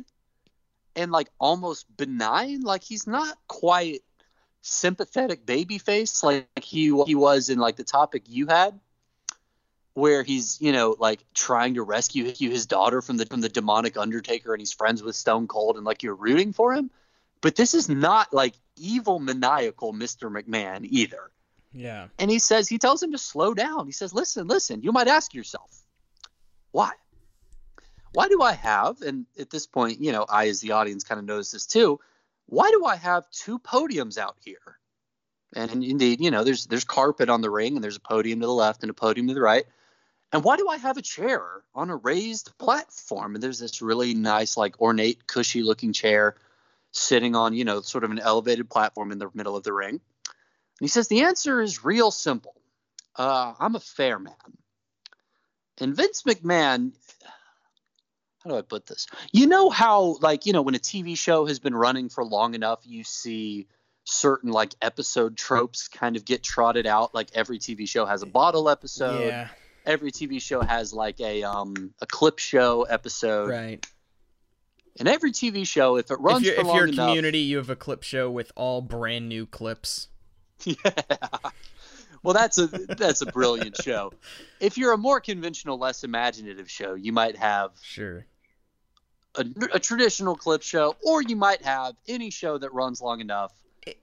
and like almost benign. Like he's not quite sympathetic baby face like he he was in like the topic you had where he's you know like trying to rescue his daughter from the from the demonic undertaker and he's friends with stone cold and like you're rooting for him but this is not like evil maniacal mr mcmahon either Yeah. and he says he tells him to slow down. He says listen listen you might ask yourself why? Why do i have and at this point you know i as the audience kind of knows this too why do i have two podiums out here? And indeed you know there's there's carpet on the ring and there's a podium to the left and a podium to the right. And why do i have a chair on a raised platform? And there's this really nice like ornate cushy looking chair sitting on you know sort of an elevated platform in the middle of the ring and he says the answer is real simple. Uh, I'm a fair man. And Vince McMahon, how do I put this? You know how, like, you know, when a TV show has been running for long enough, you see certain like episode tropes kind of get trotted out. Like every TV show has a bottle episode. yeah, Every TV show has like a um a clip show episode. right. And every TV show, if it runs if you're, if you're a enough, community, you have a clip show with all brand new clips. yeah. Well, that's a that's a brilliant show. If you're a more conventional, less imaginative show, you might have Sure. a, a traditional clip show, or you might have any show that runs long enough.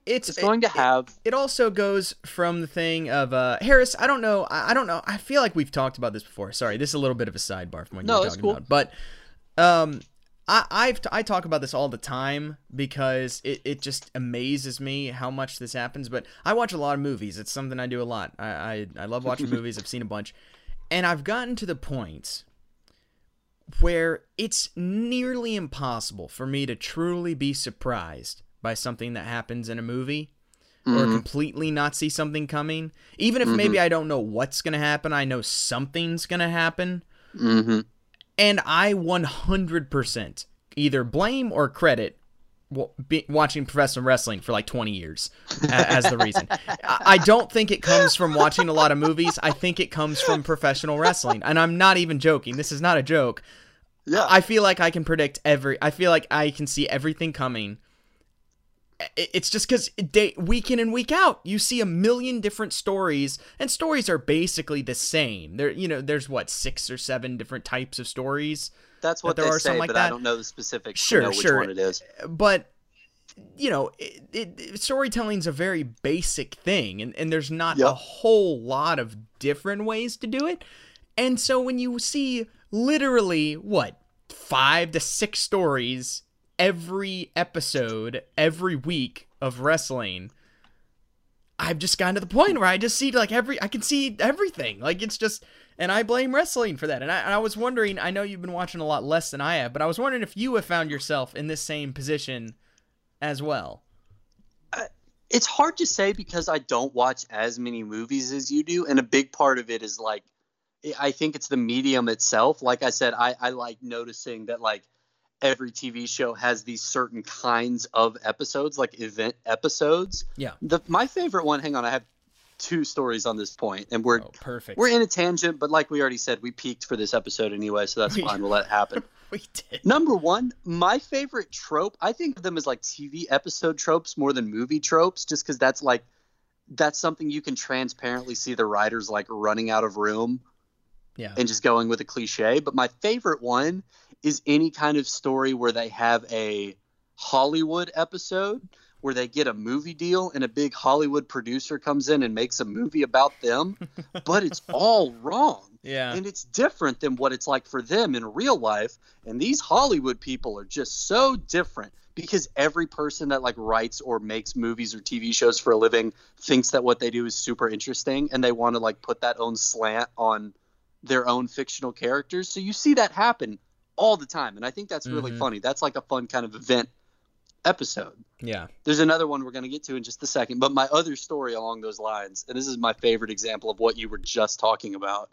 It's It's going to have it also goes from the thing of uh Harris. I don't know. I, I don't know. I feel like we've talked about this before. Sorry, this is a little bit of a sidebar from what No, you were it's talking cool. about. But um, I I've I talk about this all the time because it, it just amazes me how much this happens. But I watch a lot of movies. It's something I do a lot. I I, I love watching movies. I've seen a bunch, and I've gotten to the point where it's nearly impossible for me to truly be surprised by something that happens in a movie or completely not see something coming. Even if maybe I don't know what's going to happen, I know something's going to happen. mhm. And I 100% either blame or credit watching professional wrestling for like 20 years as the reason. I I don't think it comes from watching a lot of movies. I think it comes from professional wrestling. And I'm not even joking. This is not a joke. yeah. I feel like I can predict every. I feel like I can see everything coming. It's just because day week in and week out, you see a million different stories, and stories are basically the same. There, you know, there's what six or seven different types of stories, That's what there they are say, some like but that. I don't know the specifics. Sure, know which sure. one it is. but you know, it, it, storytelling's a very basic thing, and, and there's not a whole lot of different ways to do it. And so when you see literally what five to six stories every episode, every week of wrestling, I've just gotten to the point where I just see like every I can see everything. Like it's just and I blame wrestling for that. And I, and I was wondering, I know you've been watching a lot less than I have, but I was wondering if you have found yourself in this same position as well. Uh, it's hard to say because I don't watch as many movies as you do, and a big part of it is like, I think it's the medium itself. Like I said, I, I like noticing that like every TV show has these certain kinds of episodes, like event episodes. Yeah. The my favorite one. Hang on, I have two stories on this point, and we're Oh, perfect. we're in a tangent, but like we already said, we peaked for this episode anyway, so that's fine. We'll let it happen. we did. Number one, my favorite trope, I think of them as like TV episode tropes more than movie tropes, just because that's like that's something you can transparently see the writers like running out of room Yeah. and just going with a cliche. But my favorite one is any kind of story where they have a Hollywood episode where they get a movie deal and a big Hollywood producer comes in and makes a movie about them, but it's all wrong. Yeah. and it's different than what it's like for them in real life. And these hollywood people are just so different because every person that like writes or makes movies or tv shows for a living thinks that what they do is super interesting and they want to like put that own slant on their own fictional characters. So you see that happen all the time and i think that's really Mhm. funny that's like a fun kind of event episode yeah. there's another one we're going to get to in just a second, but my other story along those lines, and this is my favorite example of what you were just talking about.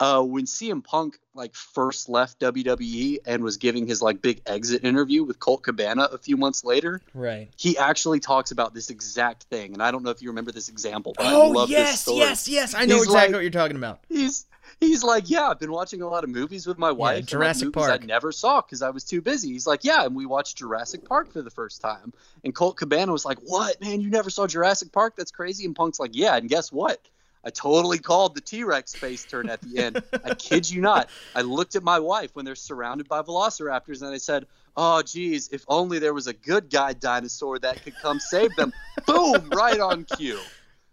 Uh, when CM Punk like first left WWE and was giving his like big exit interview with Colt Cabana a few months later, Right. he actually talks about this exact thing. And I don't know if you remember this example, but I Oh love this yes, story. yes, yes. I know He's exactly like- what you're talking about. He's he's like, yeah, I've been watching a lot of movies with my wife. like, Jurassic movies Park. I never saw because I was too busy. He's like, yeah, and we watched Jurassic Park for the first time. And Colt Cabana was like, what, man? You never saw Jurassic Park? That's crazy. And Punk's like, yeah, and guess what? I totally called the T Rex face turn at the end. I kid you not. I looked at my wife when they're surrounded by velociraptors and I said, oh, geez, if only there was a good guy dinosaur that could come save them. Boom, right on cue.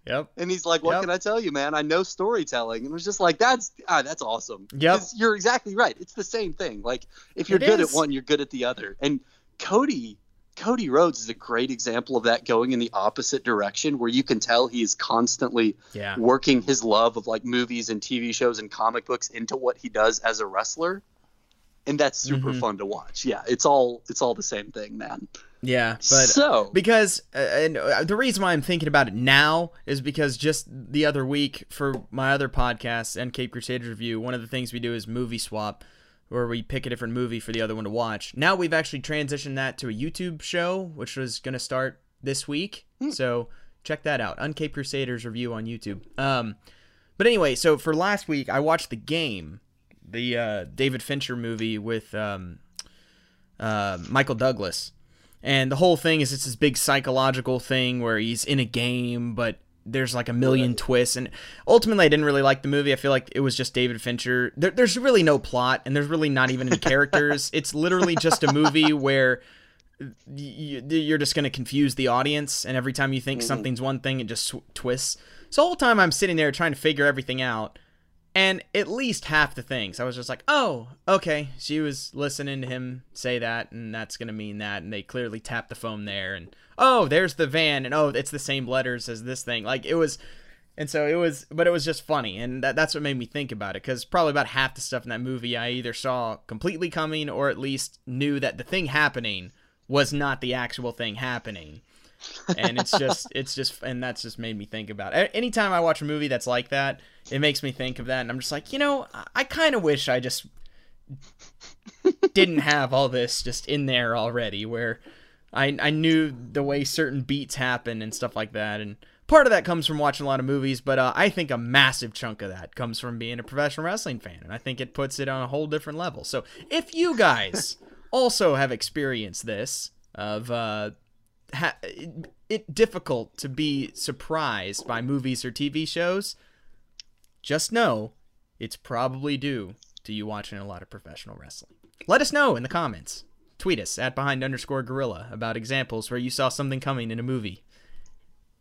Yep. And he's like, "What Yep. can I tell you, man? I know storytelling." And it was just like, "That's ah, that's awesome." Yep. You're exactly right. It's the same thing. Like if you're It good is. at one, you're good at the other. And Cody Cody Rhodes is a great example of that going in the opposite direction where you can tell he is constantly Yeah. working his love of like movies and TV shows and comic books into what he does as a wrestler. And that's super Mhm. fun to watch. Yeah, it's all it's all the same thing, man. Yeah. But so because uh, and uh, the reason why I'm thinking about it now is because just the other week for my other podcast Uncaped Crusaders review, one of the things we do is movie swap, where we pick a different movie for the other one to watch. Now we've actually transitioned that to a YouTube show, which was going to start this week. Hmm. So check that out. Uncaped Crusaders review on YouTube. Um, but anyway, so for last week, I watched the game, the uh, David Fincher movie with um, uh, Michael Douglas, and the whole thing is it's this big psychological thing where he's in a game, but there's like a million twists, and ultimately, I didn't really like the movie. I feel like it was just David Fincher. There, there's really no plot, and there's really not even any characters. it's literally just a movie where you, you're just going to confuse the audience and every time you think mm-hmm. something's one thing it just sw- twists so all the whole time i'm sitting there trying to figure everything out and at least half the things. I was just like oh okay. She was listening to him say that and that's to mean that and they clearly tapped the phone there and oh there's the van and oh it's the same letters as this thing. Like it was and so it was but it was just funny and that, that's what made me think about it because probably about half the stuff in that movie i either saw completely coming or at least knew that the thing happening was not the actual thing happening and it's just it's just and that's just made me think about it. Anytime i watch a movie that's like that it makes me think of that. And i'm just like you know i, kind of wish i just didn't have all this just in there already where I, I knew the way certain beats happen and stuff like that. And part of that comes from watching a lot of movies but uh, i think a massive chunk of that comes from being a professional wrestling fan. And i think it puts it on a whole different level. So if you guys also have experienced this of uh, ha- it, it difficult to be surprised by movies or tv shows just know it's probably due to you watching a lot of professional wrestling let us know in the comments tweet us at behind underscore gorilla about examples where you saw something coming in a movie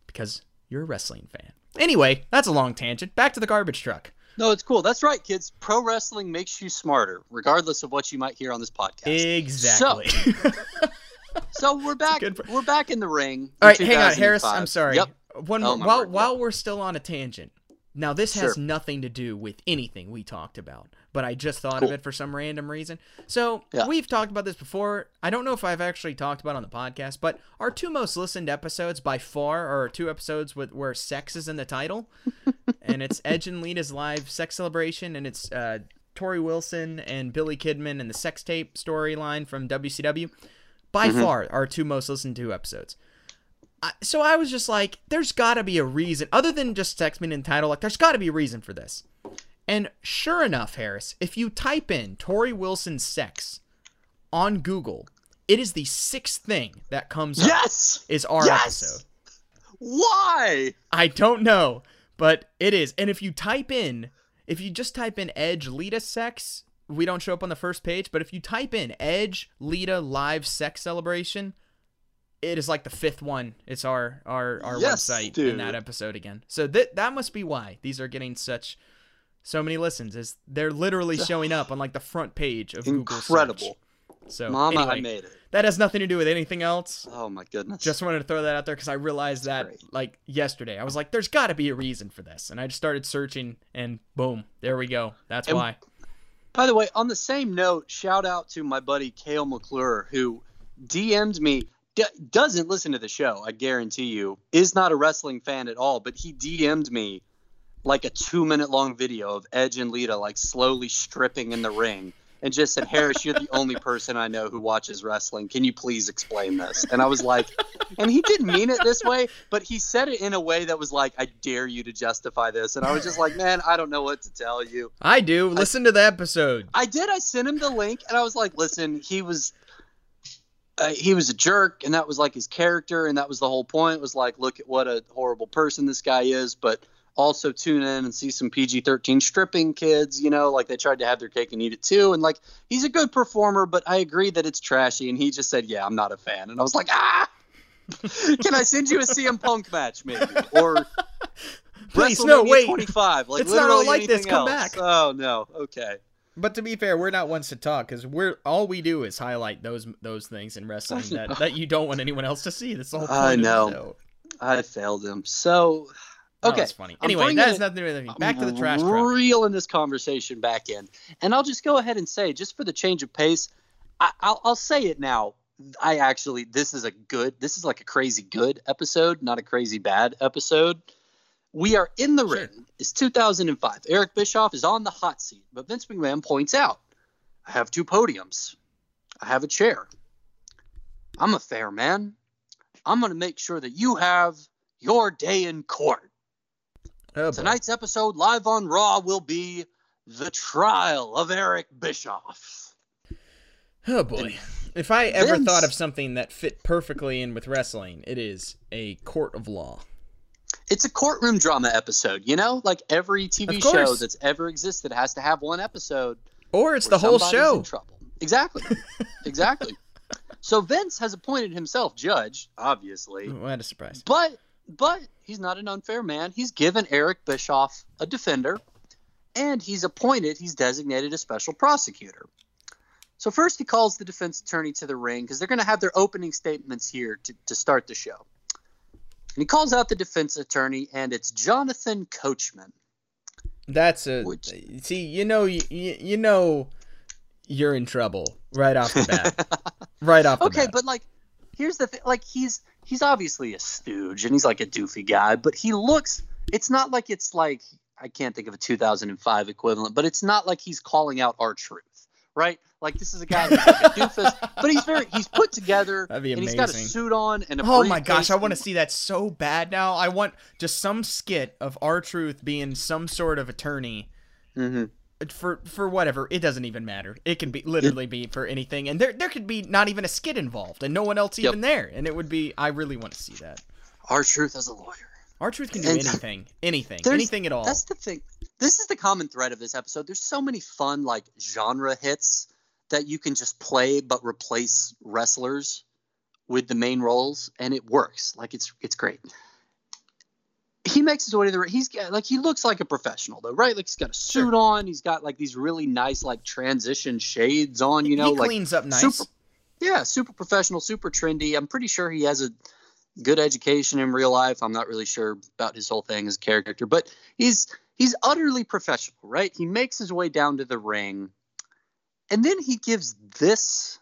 because you're a wrestling fan. Anyway, that's a long tangent. Back to the garbage truck. No, it's cool. That's right, kids. Pro wrestling makes you smarter, regardless of what you might hear on this podcast. Exactly. So we're back. We're back in the ring. All right, hang on, Harris. I'm sorry. Yep. One Oh, more, my while word, while we're still on a tangent. Now this has Sure. nothing to do with anything we talked about, but I just thought Cool. of it for some random reason. So Yeah. we've talked about this before. I don't know if I've actually talked about it on the podcast, but our two most listened episodes by far are two episodes with where sex is in the title, and it's Edge and Lita's live sex celebration, and it's uh, Torrie Wilson and Billy Kidman and the sex tape storyline from WCW. By Mm-hmm. far, our two most listened to episodes. I, so I was just like, there's got to be a reason, other than just text me in title. Like, there's got to be a reason for this. And sure enough, Harris, if you type in Torrie Wilson sex on Google, it is the sixth thing that comes up. Yes. Is our Yes! episode. Why? I don't know, but it is. And if you type in, if you just type in Edge Lita sex, we don't show up on the first page. But if you type in Edge Lita live sex celebration, it is like the fifth one. It's our our our Yes, website in that episode again. So that that must be why these are getting such so many listens. Is they're literally showing up on like the front page of Google. Incredible. So Mama, anyway, I made it. that has nothing to do with anything else. Oh my goodness. Just wanted to throw that out there because I realized that great. like yesterday. I was like, "There's got to be a reason for this," and I just started searching, and boom, there we go. That's And- why. By the way, on the same note, shout out to my buddy Kale McClure who DM'd me. D- doesn't listen to the show, I guarantee you. Is not a wrestling fan at all, but he DM'd me like a two minute long video of Edge and Lita like slowly stripping in the ring and just said, Harris, you're the only person I know who watches wrestling. Can you please explain this? And I was like, and he didn't mean it this way, but he said it in a way that was like, I dare you to justify this. And I was just like, man, I don't know what to tell you. I do. Listen to the episode. I did. I sent him the link, and I was like, "Listen, he was, uh, he was a jerk, and that was like his character, and that was the whole point. Was like, look at what a horrible person this guy is, but also tune in and see some PG-13 stripping kids. You know, like they tried to have their cake and eat it too, and like he's a good performer, but I agree that it's trashy. And he just said, "Yeah, I'm not a fan," and I was like, "Ah." Can I send you a CM Punk match, maybe, or Please, no, WrestleMania wait. 25? Like It's not all literally like this. Come else. back. Oh no. Okay. But to be fair, we're not ones to talk because we're all we do is highlight those those things in wrestling that, that you don't want anyone else to see. That's the whole point I of the know. show. I failed him. So, Oh, okay. that's funny. Anyway, that has nothing to do with anything. Back to the trash truck. Reeling this conversation back in, and I'll just go ahead and say, just for the change of pace, I, I'll, I'll say it now. I actually, this is a good, this is like a crazy good episode, not a crazy bad episode. We are in the Sure. ring. It's 2005. Eric Bischoff is on the hot seat, but Vince McMahon points out, I have two podiums. I have a chair. I'm a fair man. I'm going to make sure that you have your day in court. Oh, boy. Tonight's episode, live on Raw, will be the trial of Eric Bischoff. Oh boy. If I ever Vince- thought of something that fit perfectly in with wrestling, it is a court of law. It's a courtroom drama episode, you know? Like every TV show that's ever existed has to have one episode Or it's the whole show. in trouble. Exactly. exactly. So Vince has appointed himself judge, obviously, What a surprise. but but he's not an unfair man. He's given Eric Bischoff a defender, and he's appointed, he's designated a special prosecutor. So first he calls the defense attorney to the ring because they're going to have their opening statements here to, to start the show. And he calls out the defense attorney, and it's Jonathan Coachman. That's a Which- see. You know, you, you know, you're in trouble right off the bat. right off the Okay, bat. but like, here's the thing: like he's he's obviously a stooge and he's like a doofy guy, but he looks. It's not like it's like I can't think of a 2005 equivalent, but it's not like he's calling out R-Truth, right? Like this is a guy who's like a doofus, but he's very he's put together That'd be and he's got a suit on and a Oh my gosh, I want to see that so bad now. I want just some skit of R-Truth being some sort of attorney Mhm. For for whatever. It doesn't even matter. It can be literally be for anything, and there there could be not even a skit involved, and no one else Yep. even there, and it would be. I really want to see that. R-Truth as a lawyer. R-Truth can do And- anything, anything, anything at all. That's the thing. This is the common thread of this episode. There's so many fun like genre hits that you can just play but replace wrestlers with the main roles and it works. Like it's it's great. He makes his way to the he's got like he looks like a professional though, right? Like he's got a suit on, he's got like these really nice like transition shades on, you know, he like cleans up nice. super- yeah, super professional, super trendy. I'm pretty sure he has a good education in real life. I'm not really sure about his whole thing as a character, but he's he's utterly professional, right? He makes his way down to the ring, and then he gives this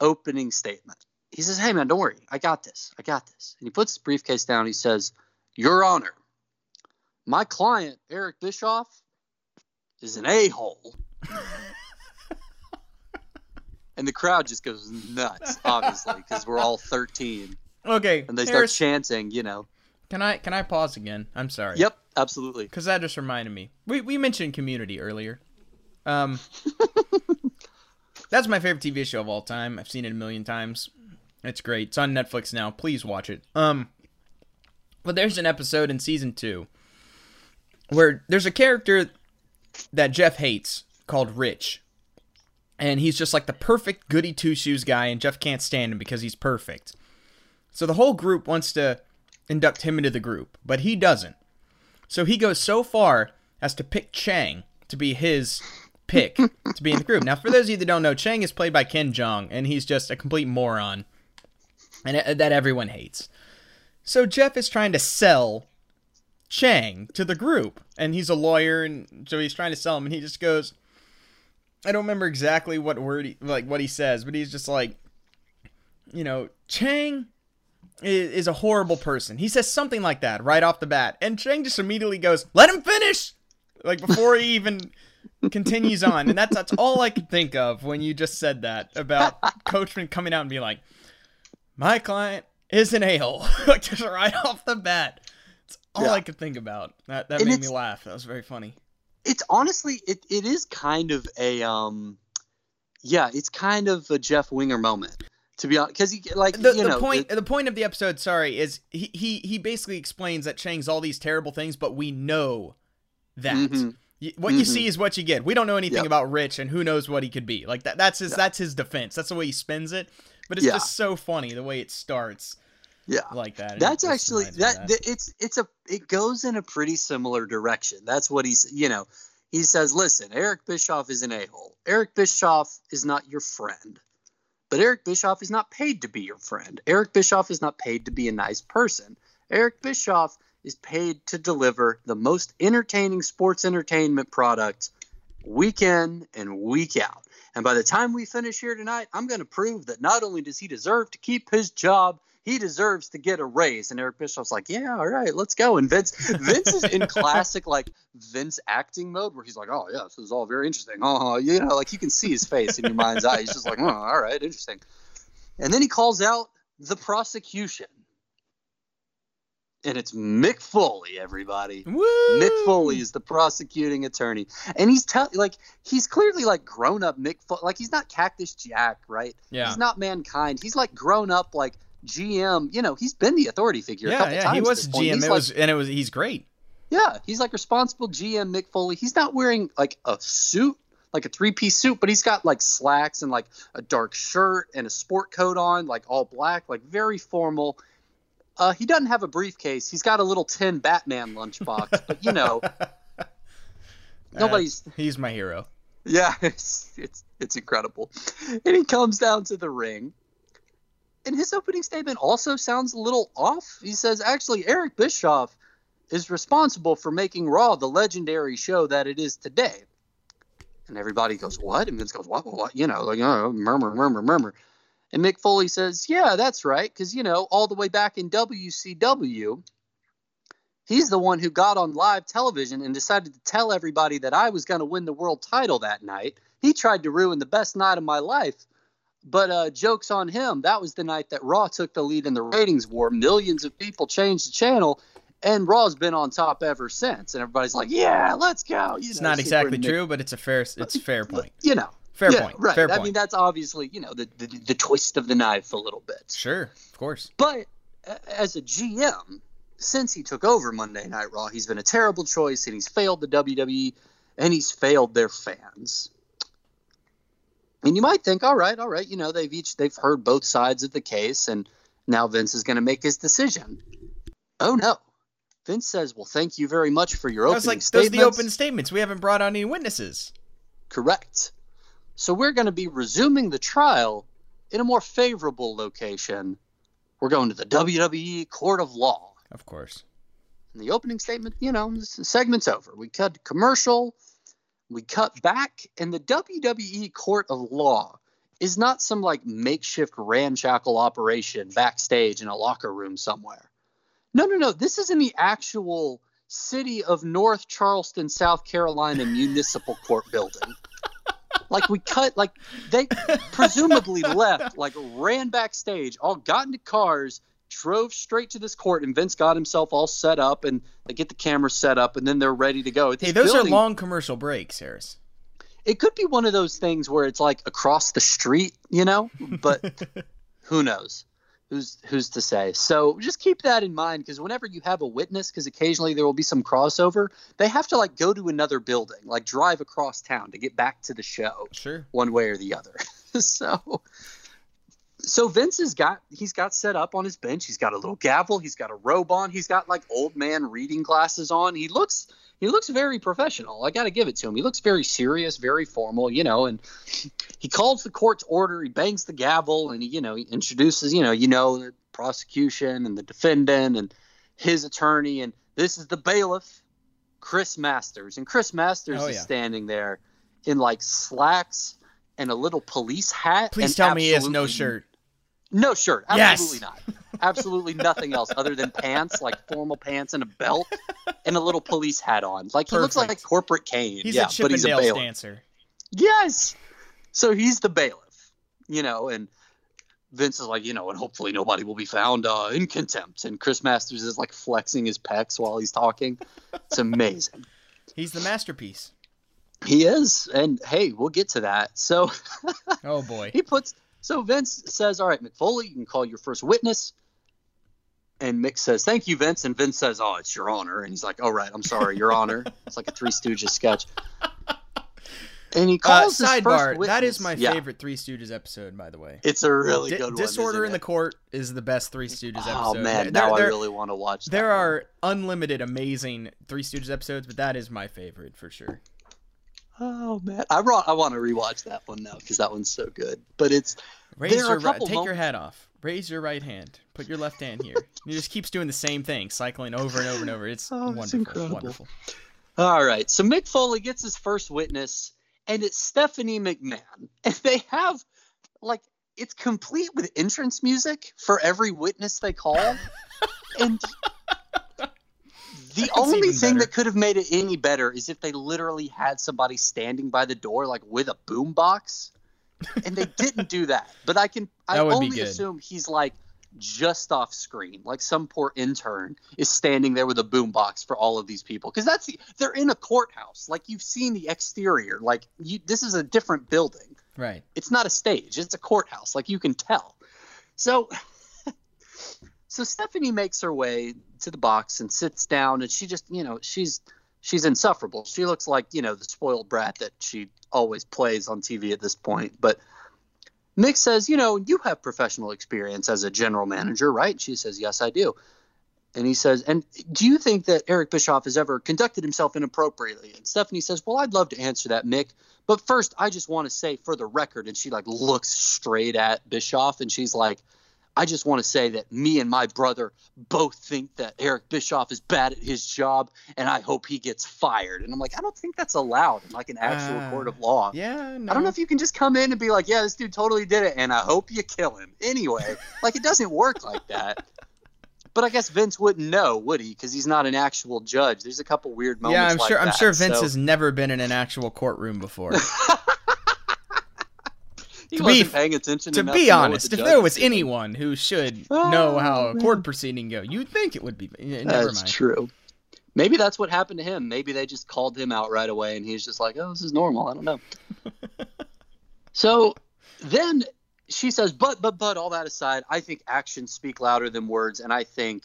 opening statement. He says, "Hey man, don't worry. I got this. I got this." And he puts his briefcase down. He says, "Your Honor, my client Eric Bischoff is an a-hole." And the crowd just goes nuts, obviously, because we're all 13, okay, and they start Harris, chanting. You know. can I can I pause again? I'm sorry. Yep, absolutely. Because that just reminded me. We we mentioned Community earlier. Um, that's my favorite TV show of all time. I've seen it a million times. It's great. It's on Netflix now. Please watch it. Um, but there's an episode in season two where there's a character that Jeff hates called Rich, and he's just like the perfect goody two shoes guy, and Jeff can't stand him because he's perfect. So the whole group wants to induct him into the group, but he doesn't. So he goes so far as to pick Chang to be his pick to be in the group. Now, for those of you that don't know, Chang is played by Ken Jeong, and he's just a complete moron, and uh, that everyone hates. So Jeff is trying to sell Chang to the group, and he's a lawyer, and so he's trying to sell him, and he just goes, I don't remember exactly what word, he, like what he says, but he's just like, you know, Chang is, is a horrible person. He says something like that right off the bat, and Chang just immediately goes, "Let him finish," like before he even continues on. And that's that's all I could think of when you just said that about Coachman coming out and being like, "My client is an a-hole," just right off the bat. It's all Yeah. I could think about. That that And made me laugh. That was very funny. It's honestly, it, it is kind of a um, yeah, it's kind of a Jeff Winger moment to be honest, because he like the, you the know point the- the point of the episode sorry is he, he he basically explains that chang's all these terrible things but we know that Mhm. Y- what you Mhm. see is what you get we don't know anything Yep. about rich and who knows what he could be like that that's his that's his defense that's the way he spins it but it's Yeah. just so funny the way it starts yeah. like that That's actually me that, it's it's a it goes in a pretty similar direction. That's what he's you know he says. Listen, Eric Bischoff is an a hole. Eric Bischoff is not your friend, but Eric Bischoff is not paid to be your friend. Eric Bischoff is not paid to be a nice person. Eric Bischoff is paid to deliver the most entertaining sports entertainment product week in and week out. And by the time we finish here tonight, I'm going to prove that not only does he deserve to keep his job, he deserves to get a raise. And Eric Bischoff's like, yeah, all right, let's go. And Vince, Vince is in classic like Vince acting mode where he's like, oh yeah, this is all very interesting. Oh, you know, like you can see his face in your mind's eye. He's just like, oh, all right, interesting. And then he calls out the prosecution. And it's Mick Foley, everybody. Woo! Mick Foley is the prosecuting attorney, and he's tell like he's clearly like grown up Mick Foley. Like he's not Cactus Jack, right? Yeah. He's not mankind. He's like grown up like GM. You know, he's been the authority figure. a Yeah, couple yeah, times he was. GM. It like- was, and it was. He's great. yeah, he's like responsible GM Mick Foley. He's not wearing like a suit, like a three piece suit, but he's got like slacks and like a dark shirt and a sport coat on, like all black, like very formal. Uh, he doesn't have a briefcase. He's got a little tin Batman lunchbox, but you know, nobody's. Uh, he's my hero. Yeah, it's, it's it's incredible. And he comes down to the ring. And his opening statement also sounds a little off. He says, actually, Eric Bischoff is responsible for making Raw the legendary show that it is today. And everybody goes, What? And Vince goes, What? What? You know, like, oh, murmur, murmur, murmur. And Mick Foley says, Yeah, that's right. Because, you know, all the way back in WCW, he's the one who got on live television and decided to tell everybody that I was going to win the world title that night. He tried to ruin the best night of my life. But uh, jokes on him. That was the night that Raw took the lead in the ratings war. Millions of people changed the channel, and Raw's been on top ever since. And everybody's like, "Yeah, let's go." You It's know, not exactly true, but it's a fair. It's a fair point. You know, Fair yeah, point. Right. Fair I point. mean, that's obviously you know the, the the twist of the knife a little bit. Sure, of course. But as a GM, since he took over Monday Night Raw, he's been a terrible choice, and he's failed the WWE, and he's failed their fans. And you might think, all right, all right, you know, they've each they've heard both sides of the case, and now Vince is going to make his decision. Oh no, Vince says, "Well, thank you very much for your I opening was like, those are statements." the open statements. We haven't brought on any witnesses. Correct. So we're going to be resuming the trial in a more favorable location. We're going to the WWE Court of Law. Of course. And the opening statement, you know, this segment's over. We cut commercial, we cut back, and the WWE Court of Law is not some like makeshift ramshackle operation backstage in a locker room somewhere. No, no, no. This is in the actual city of North Charleston, South Carolina municipal court building. Like we cut, like they presumably left, like ran backstage, all got into cars, drove straight to this court, and Vince got himself all set up, and they get the camera set up, and then they're ready to go. Hey, those building- are long commercial breaks, Harris. It could be one of those things where it's like across the street, you know, but who knows? Who's who's to say? So just keep that in mind because whenever you have a witness, because occasionally there will be some crossover, they have to like go to another building, like drive across town to get back to the show Sure. one way or the other. so so Vince has got he's got set up on his bench. He's got a little gavel, he's got a robe on, he's got like old man reading glasses on. He looks he looks very professional. I got to give it to him. He looks very serious, very formal, you know, and he calls the court's order, he bangs the gavel and he, you know, he introduces, you know, you know the prosecution and the defendant and his attorney and this is the bailiff, Chris Masters. And Chris Masters Oh, is yeah. standing there in like slacks and a little police hat. Please and tell me he has no shirt. No shirt. Yes. Absolutely not. Absolutely nothing else other than pants, like formal pants and a belt and a little police hat on. Like he looks like a corporate Kane. He's yeah, a but he's a bailiff. dancer. Yes. So he's the bailiff, you know, and Vince is like, you know, and hopefully nobody will be found uh, in contempt. And Chris Masters is like flexing his pecs while he's talking. It's amazing. He's the masterpiece. He is, and hey, we'll get to that. So Oh boy. he puts. So Vince says, "All right, Mick Foley, you can call your first witness." And Mick says, "Thank you, Vince." And Vince says, "Oh, it's your honor." And he's like, "All right, I'm sorry, your honor." It's like a Three Stooges sketch. And he Uh, calls his sidebar. That is my Yeah, favorite Three Stooges episode, by the way. It's a really Di- good one. Disorder isn't in the? Court is the best Three Stooges episode. Oh man, There- now I really want to watch. That There one. are unlimited amazing Three Stooges episodes, but that is my favorite for sure. Oh man, I brought, I want to rewatch that one now because that one's so good. But it's Raise There are your right, take your hat off. Raise your right hand. Put your left hand here. he just keeps doing the same thing, cycling over and over and over. It's Oh, it's wonderful. incredible. Wonderful. All right. So Mick Foley gets his first witness, and it's Stephanie McMahon. And they have, like, it's complete with entrance music for every witness they call. and the only thing better. that could have made it any better is if they literally had somebody standing by the door, like, with a boombox. And they didn't do that. But I can, I That would be only assume he's like just off screen. Like some poor intern is standing there with a boombox for all of these people because that's the, they're in a courthouse. Like you've seen the exterior. Like you, this is a different building. Right. It's not a stage. It's a courthouse. Like you can tell. So, so Stephanie makes her way to the box and sits down, and she just, you know, she's she's insufferable. She looks like you know the spoiled brat that she always plays on TV at this point. But Mick says, you know, you have professional experience as a general manager, right? She says, yes, I do. And he says, and do you think that Eric Bischoff has ever conducted himself inappropriately? And Stephanie says, well, I'd love to answer that, Mick. But first, I just want to say for the record, and she like looks straight at Bischoff and she's like, I just want to say that me and my brother both think that Eric Bischoff is bad at his job, and I hope he gets fired. And I'm like, I don't think that's allowed in like an actual Uh, court of law. Yeah. No. I don't know if you can just come in and be like, yeah, this dude totally did it, and I hope you kill him. Anyway, like it doesn't work like that. But I guess Vince wouldn't know, would he? Because he's not an actual judge. There's a couple weird moments. Yeah, I'm like sure. I'm that, sure Vince so- has never been in an actual courtroom before. he to wasn't be- paying attention. to be honest, if there was did. anyone who should oh, know how a court proceeding go, you'd think it would be. Never that's mind. true. Maybe that's what happened to him. Maybe they just called him out right away, and he's just like, "Oh, this is normal." I don't know. so then she says, "But, but, but, all that aside, I think actions speak louder than words, and I think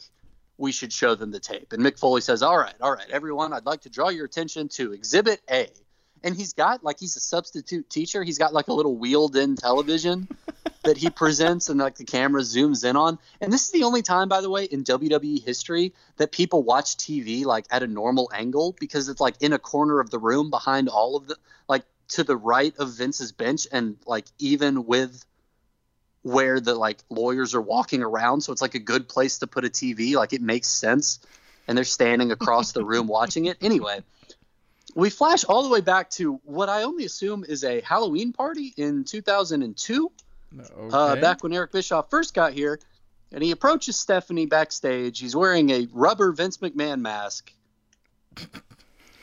we should show them the tape." And Mick Foley says, "All right, all right, everyone, I'd like to draw your attention to Exhibit A." And he's got like he's a substitute teacher. He's got like a little wheeled-in television that he presents and like the camera zooms in on. And this is the only time, by the way, in WWE history that people watch TV like at a normal angle because it's like in a corner of the room behind all of the like to the right of Vince's bench and like even with where the like lawyers are walking around. So it's like a good place to put a TV. Like it makes sense. And they're standing across the room watching it. Anyway, we flash all the way back to what I only assume is a Halloween party in 2002 uh, back when Eric Bischoff first got here, and he approaches Stephanie backstage. He's wearing a rubber Vince McMahon mask,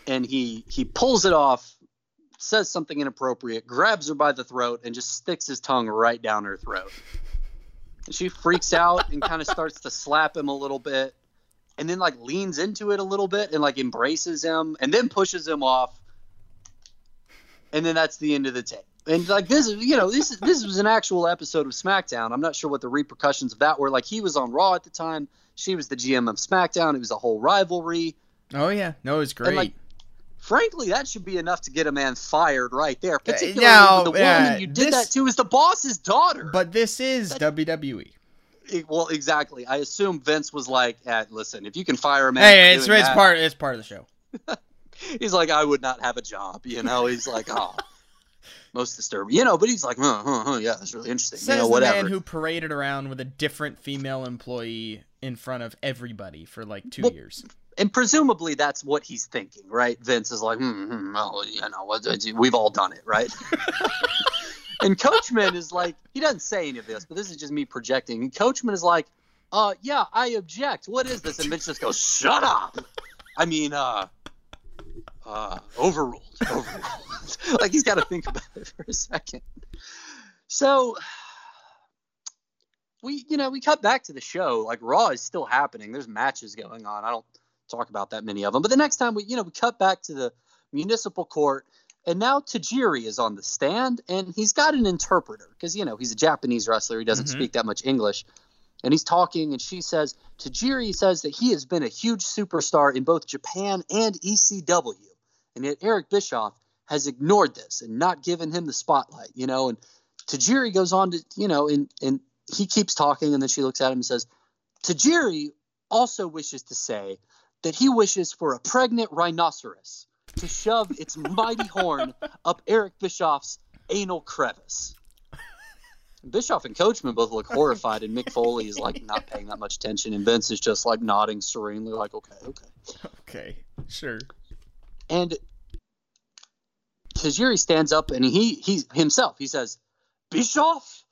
and he he pulls it off, says something inappropriate, grabs her by the throat, and just sticks his tongue right down her throat. And she freaks out and kind of starts to slap him a little bit, and then like leans into it a little bit and like embraces him, and then pushes him off. And then that's the end of the tape. And like this is, you know, this is this was an actual episode of SmackDown. I'm not sure what the repercussions of that were. Like he was on Raw at the time. She was the GM of SmackDown. It was a whole rivalry. oh yeah, no, it's great. like, Frankly, that should be enough to get a man fired right there. Uh, particularly now, the woman uh, you did this- that to is the boss's daughter. but this is E. WWE. It- well, exactly. I assume Vince was like, eh, "Listen, if you can fire a man, Hey, it's it's that-" part it's part of the show. He's like, I would not have a job. You know, he's like, oh, most disturbing. You know, but he's like, huh, huh, huh, yeah, that's really interesting. Says you know, the man who paraded around with a different female employee in front of everybody for like two Well, years. and presumably that's what he's thinking, right? Vince is like, hmm, hmm well, you know, we've all done it, right? and Coachman is like, he doesn't say any of this, but this is just me projecting. And Coachman is like, uh, yeah, I object. What is this? And Vince just goes, shut up. I mean, uh, uh, overruled, overruled. like he's got to think about it for a second. So we, you know, we cut back to the show. Like Raw is still happening. There's matches going on. I don't talk about that many of them. But the next time we, you know, we cut back to the municipal court, and now Tajiri is on the stand, and he's got an interpreter because you know he's a Japanese wrestler. He doesn't Mhm. speak that much English, and he's talking, and she says Tajiri says that he has been a huge superstar in both Japan and ECW, and yet Eric Bischoff has ignored this and not given him the spotlight. You know, and Tajiri goes on to, you know, and and he keeps talking, and then she looks at him and says, Tajiri also wishes to say that he wishes for a pregnant rhinoceros to shove its mighty horn up Eric Bischoff's anal crevice. Bischoff and Coachman both look horrified, and Mick Foley is like not paying that much attention, and Vince is just like nodding serenely, like, okay, okay. Okay, sure. And Tajiri stands up and he he himself he says, Bischoff?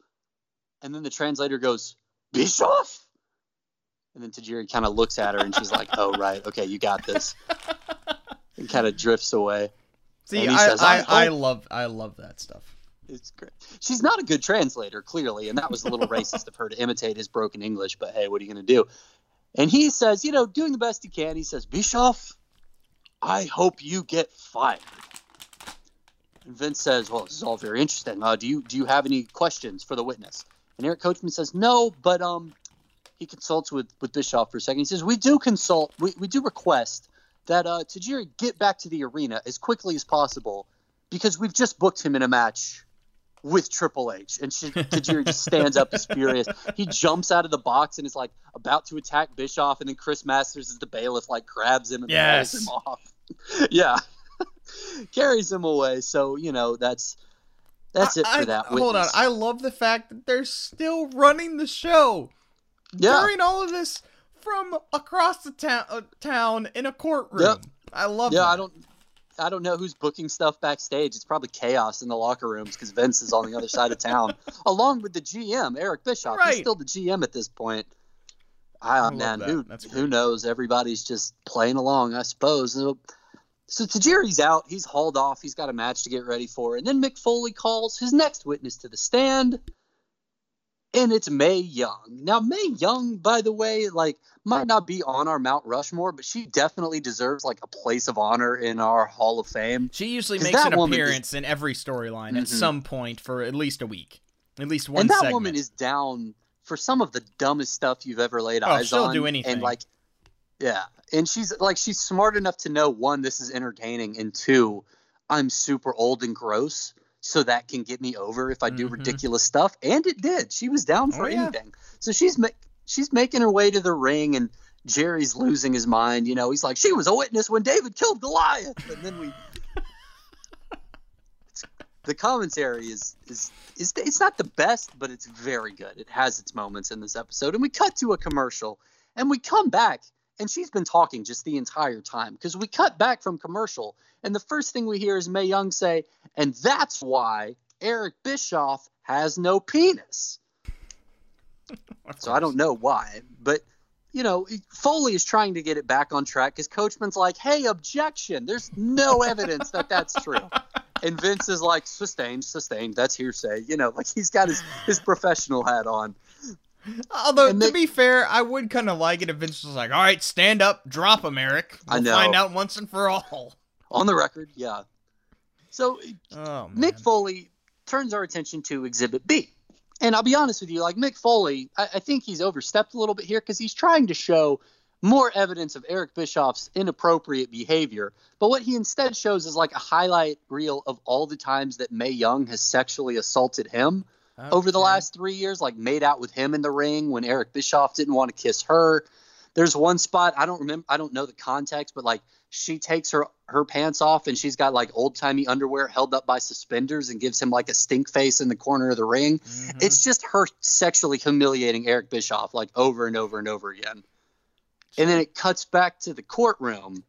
And then the translator goes, Bischoff? And then Tajiri kind of looks at her and she's like, Oh right, okay, you got this. And kind of drifts away. See, I, says, I, "I I love I love that stuff. It's great. She's not a good translator, clearly, and that was a little racist of her to imitate his broken English. But hey, what are you going to do? And he says, you know, doing the best he can. He says, Bischoff, I hope you get fired. And Vince says, well, this is all very interesting. Uh, do you do you have any questions for the witness? And Eric Coachman says, no, but um, he consults with with Bischoff for a second. He says, we do consult, we, we do request that uh, Tajiri get back to the arena as quickly as possible because we've just booked him in a match with Triple H. And she, Tajiri just stands up, is furious. He jumps out of the box and is like about to attack Bischoff, and then Chris Masters as the bailiff like grabs him and Yes. him off. yeah, carries him away. So you know that's that's it for I- that. Hold on. I love the fact that they're still running the show yeah, during all of this from across the town uh, town in a courtroom. Yep. I love yeah. that. I don't. I don't know who's booking stuff backstage. It's probably chaos in the locker rooms because Vince is on the other side of town, along with the GM Eric Bischoff. Right. He's still the GM at this point. Ah, love man, who who knows? Everybody's just playing along, I suppose. So, so Tajiri's out. He's hauled off. He's got a match to get ready for. And then Mick Foley calls his next witness to the stand, and it's Mae Young. Now, Mae Young, by the way, like might not be on our Mount Rushmore, but she definitely deserves like a place of honor in our Hall of Fame. She usually makes an woman is- appearance in every storyline at Mhm. some point for at least a week, at least one and that segment. woman is down for some of the dumbest stuff you've ever laid Oh, eyes she'll on. do anything. And like, yeah, and she's like, she's smart enough to know one, this is entertaining, and two, I'm super old and gross, so that can get me over if I do Mhm. ridiculous stuff. And it did. She was down for Oh, yeah. anything. So she's ma- she's making her way to the ring, and Jerry's losing his mind. You know, he's like, she was a witness when David killed Goliath, and then we. the commentary is is is it's not the best, but it's very good. It has its moments in this episode, and we cut to a commercial, and we come back, and she's been talking just the entire time because we cut back from commercial, and the first thing we hear is Mae Young say, "And that's why Eric Bischoff has no penis." So I don't know why, but you know, Foley is trying to get it back on track because Coachman's like, "Hey, objection! There's no evidence that that's true." And Vince is like, "Sustained, sustained. That's hearsay." You know, like he's got his his professional hat on. Although And to be fair, I would kind of like it if Vince was like, "All right, stand up, drop him, Eric. We'll know. find out once and for all." On the record, yeah. So Oh. Mick Foley turns our attention to Exhibit B. And I'll be honest with you, like Mick Foley, I, I think he's overstepped a little bit here because he's trying to show more evidence of Eric Bischoff's inappropriate behavior. But what he instead shows is like a highlight reel of all the times that Mae Young has sexually assaulted him over the last three years, like made out with him in the ring when Eric Bischoff didn't want to kiss her. There's one spot I don't remember, I don't know the context, but like she takes her her pants off and she's got like old timey underwear held up by suspenders and gives him like a stink face in the corner of the ring. Mhm. It's just her sexually humiliating Eric Bischoff like over and over and over again. And then it cuts back to the courtroom.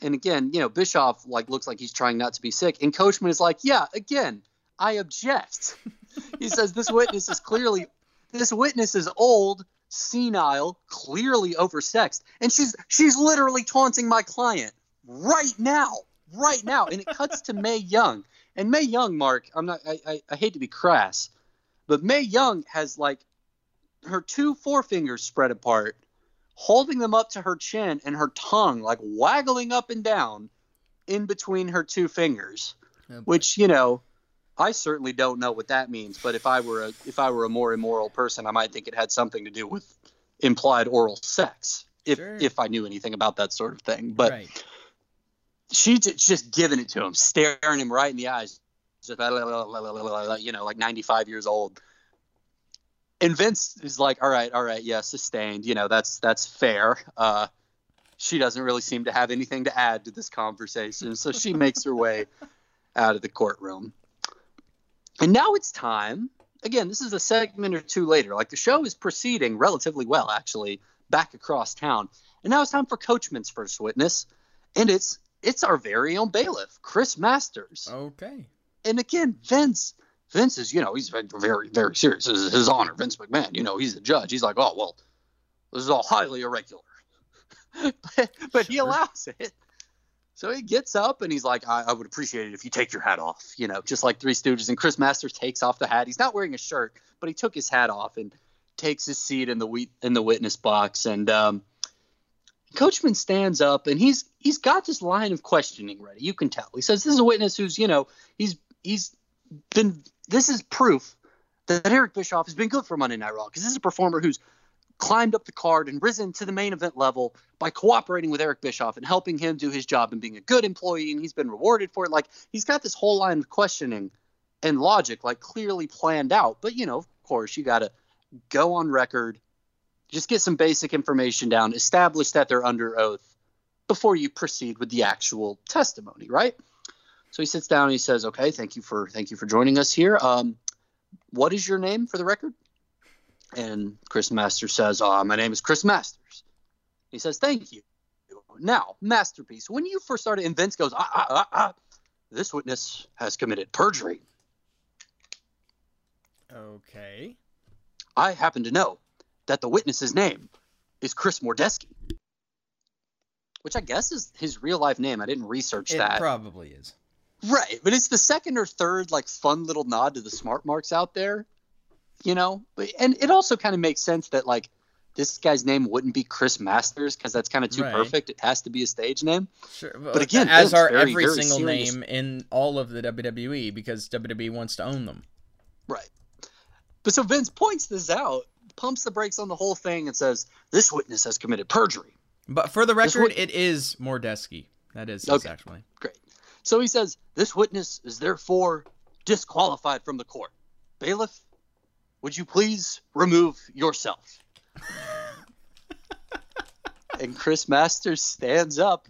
And again, you know, Bischoff like looks like he's trying not to be sick. And Coachman is like, yeah, again, I object. he says this witness is clearly this witness is old, senile, clearly oversexed, and she's she's literally taunting my client right now, right now. And it cuts to Mae Young. And Mae Young, Mark, I'm not I, I, I hate to be crass, but Mae Young has like her two forefingers spread apart, holding them up to her chin and her tongue like waggling up and down in between her two fingers. Oh. Which, you know, I certainly don't know what that means, but if I were a if I were a more immoral person, I might think it had something to do with implied oral sex. If Sure. if I knew anything about that sort of thing. But right. she's just giving it to him, staring him right in the eyes, just you know, like 95 years old. And Vince is like, "All right, all right, yeah, sustained. You know, that's that's fair." Uh, she doesn't really seem to have anything to add to this conversation, so she makes her way out of the courtroom. And now it's time. Again, this is a segment or two later. Like the show is proceeding relatively well, actually, back across town. And now it's time for Coachman's first witness, and it's it's our very own bailiff, Chris Masters. Okay. And again, Vince, Vince is you know he's very very serious. This is his honor, Vince McMahon. You know he's the judge. He's like, oh well, this is all highly irregular, but, but he allows it. So he gets up and he's like, I, I would appreciate it if you take your hat off, you know, just like Three Stooges. And Chris Masters takes off the hat. He's not wearing a shirt, but he took his hat off and takes his seat in the we- in the witness box. And um, Coachman stands up and he's he's got this line of questioning ready. You can tell. He says, "This is a witness who's you know he's he's been. This is proof that Eric Bischoff has been good for Monday Night Raw because this is a performer who's climbed up the card and risen to the main event level by cooperating with Eric Bischoff and helping him do his job and being a good employee, and he's been rewarded for it. Like he's got this whole line of questioning and logic like clearly planned out. But you know, of course, you got to go on record, just get some basic information down, establish that they're under oath before you proceed with the actual testimony, right? So he sits down and he says, "Okay, thank you for thank you for joining us here. Um, what is your name for the record?" And Chris Masters says, uh, My name is Chris Masters. He says, Thank you. Now, Masterpiece, when you first started, and Vince goes, ah, ah, ah, ah, This witness has committed perjury. Okay. I happen to know that the witness's name is Chris Mordetzky, which I guess is his real life name. I didn't research It that. It probably is. Right, but it's the second or third like fun little nod to the smart marks out there, you know. And it also kind of makes sense that like this guy's name wouldn't be Chris Masters because that's kind of too Right. perfect. It has to be a stage name. Sure, But again, as are very, every very single serious. name in all of the WWE because WWE wants to own them. Right. But so Vince points this out, pumps the brakes on the whole thing, and says this witness has committed perjury. But for the record, would- it is Mordetzky. That is Okay. actually. Great. So he says this witness is therefore disqualified from the court. Bailiff, would you please remove yourself? and Chris Masters stands up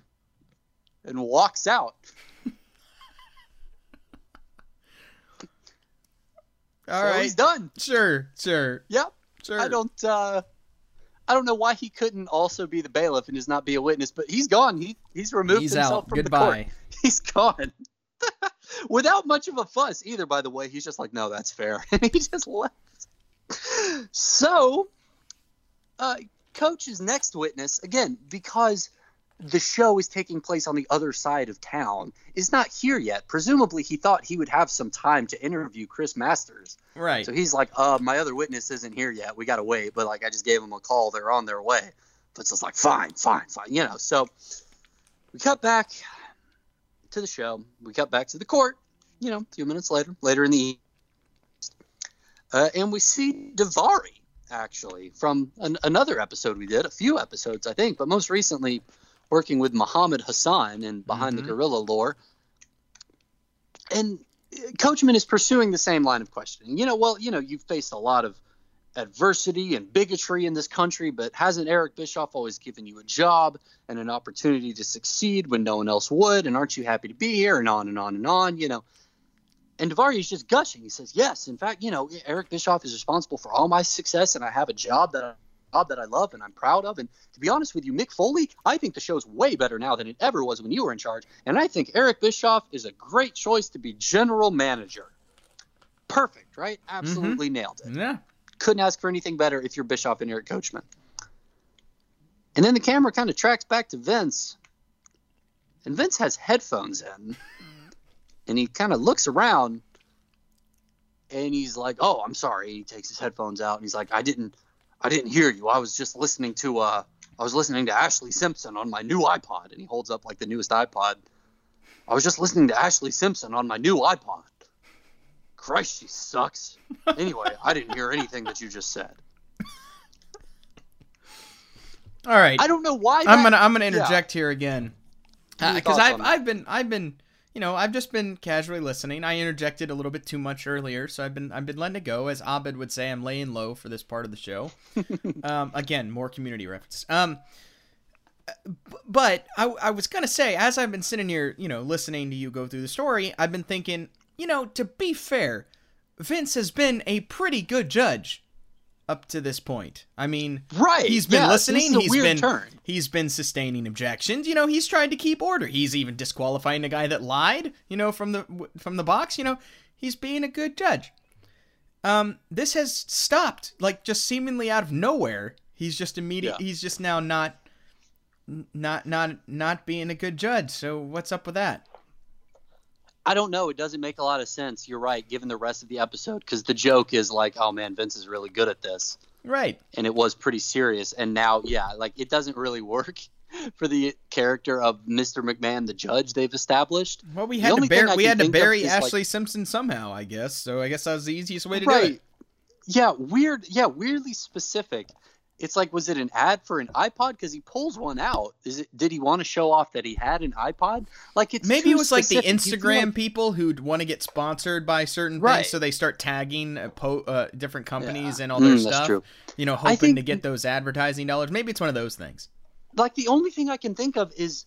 and walks out. All so right. he's done. Sure, sure, Yep. sure. I don't uh I don't know why he couldn't also be the bailiff and just not be a witness, but he's gone. He he's removed He's himself out. from the court. He's gone. Without much of a fuss either, by the way. He's just like, no, that's fair. And he just left. So uh Coach's next witness, again, because the show is taking place on the other side of town, is not here yet. Presumably he thought he would have some time to interview Chris Masters. Right. So he's like, uh, my other witness isn't here yet. We gotta wait. But like, I just gave them a call. They're on their way. But it's like, fine, fine, fine. You know. So we cut back to the show. We cut back to the court. You know, a few minutes later, later in the evening, uh, and we see Daivari actually from an, another episode we did, a few episodes I think, but most recently working with Muhammad Hassan and Behind Mhm. the Gorilla Lore. And uh, Coachman is pursuing the same line of questioning. You know, well, you know, you've faced a lot of adversity and bigotry in this country, but hasn't Eric Bischoff always given you a job and an opportunity to succeed when no one else would? And aren't you happy to be here? And on and on and on, you know. And Daivari is just gushing. He says, "Yes, in fact, you know, Eric Bischoff is responsible for all my success, and I have a job that job that I love and I'm proud of. And to be honest with you, Mick Foley, I think the show's way better now than it ever was when you were in charge. And I think Eric Bischoff is a great choice to be general manager. Perfect, right? Absolutely mm-hmm. nailed it. Yeah. Couldn't ask for anything better if you're Bischoff and Eric Coachman. And then the camera kind of tracks back to Vince, and Vince has headphones in, and he kind of looks around, and he's like, "Oh, I'm sorry." He takes his headphones out, and he's like, "I didn't, I didn't hear you. I was just listening to, uh, I was listening to Ashlee Simpson on my new iPod." And he holds up like the newest iPod. I was just listening to Ashlee Simpson on my new iPod. Christ, she sucks. Anyway, I didn't hear anything that you just said. All right. I don't know why. I'm gonna I'm gonna yeah. interject here again What are your because thoughts I've? I've been I've been you know I've just been casually listening. I interjected a little bit too much earlier, so I've been I've been letting it go. As Abed would say, I'm laying low for this part of the show. um, again, more community reference. Um, but I I was gonna say as I've been sitting here, you know, listening to you go through the story, I've been thinking, you know, to be fair, Vince has been a pretty good judge up to this point. I mean, Right. He's been yeah, listening. He's been turn. he's been sustaining objections. You know, he's tried to keep order. He's even disqualifying a guy that lied. You know, from the from the box. You know, he's being a good judge. Um, this has stopped like just seemingly out of nowhere. He's just immediate. Yeah. He's just now not not not not being a good judge. So what's up with that? I don't know. It doesn't make a lot of sense. You're right, given the rest of the episode, because the joke is like, oh man, Vince is really good at this. Right. And it was pretty serious. And now, yeah, like it doesn't really work for the character of Mr. McMahon, the judge they've established. Well, we had to bury we had to bury is, like- Ashlee Simpson somehow, I guess. So I guess that was the easiest way to do it. Yeah, weird. Yeah, weirdly specific. It's like, was it an ad for an iPod? Because he pulls one out. Is it? Did he want to show off that he had an iPod? Like it's Maybe it was like the specific. You feel Instagram like- people who'd want to get sponsored by certain Right. things, so they start tagging uh, po- uh, different companies and all their Mm, that's stuff. true. You know, hoping think- to get those advertising dollars. Maybe it's one of those things. like the only thing I can think of is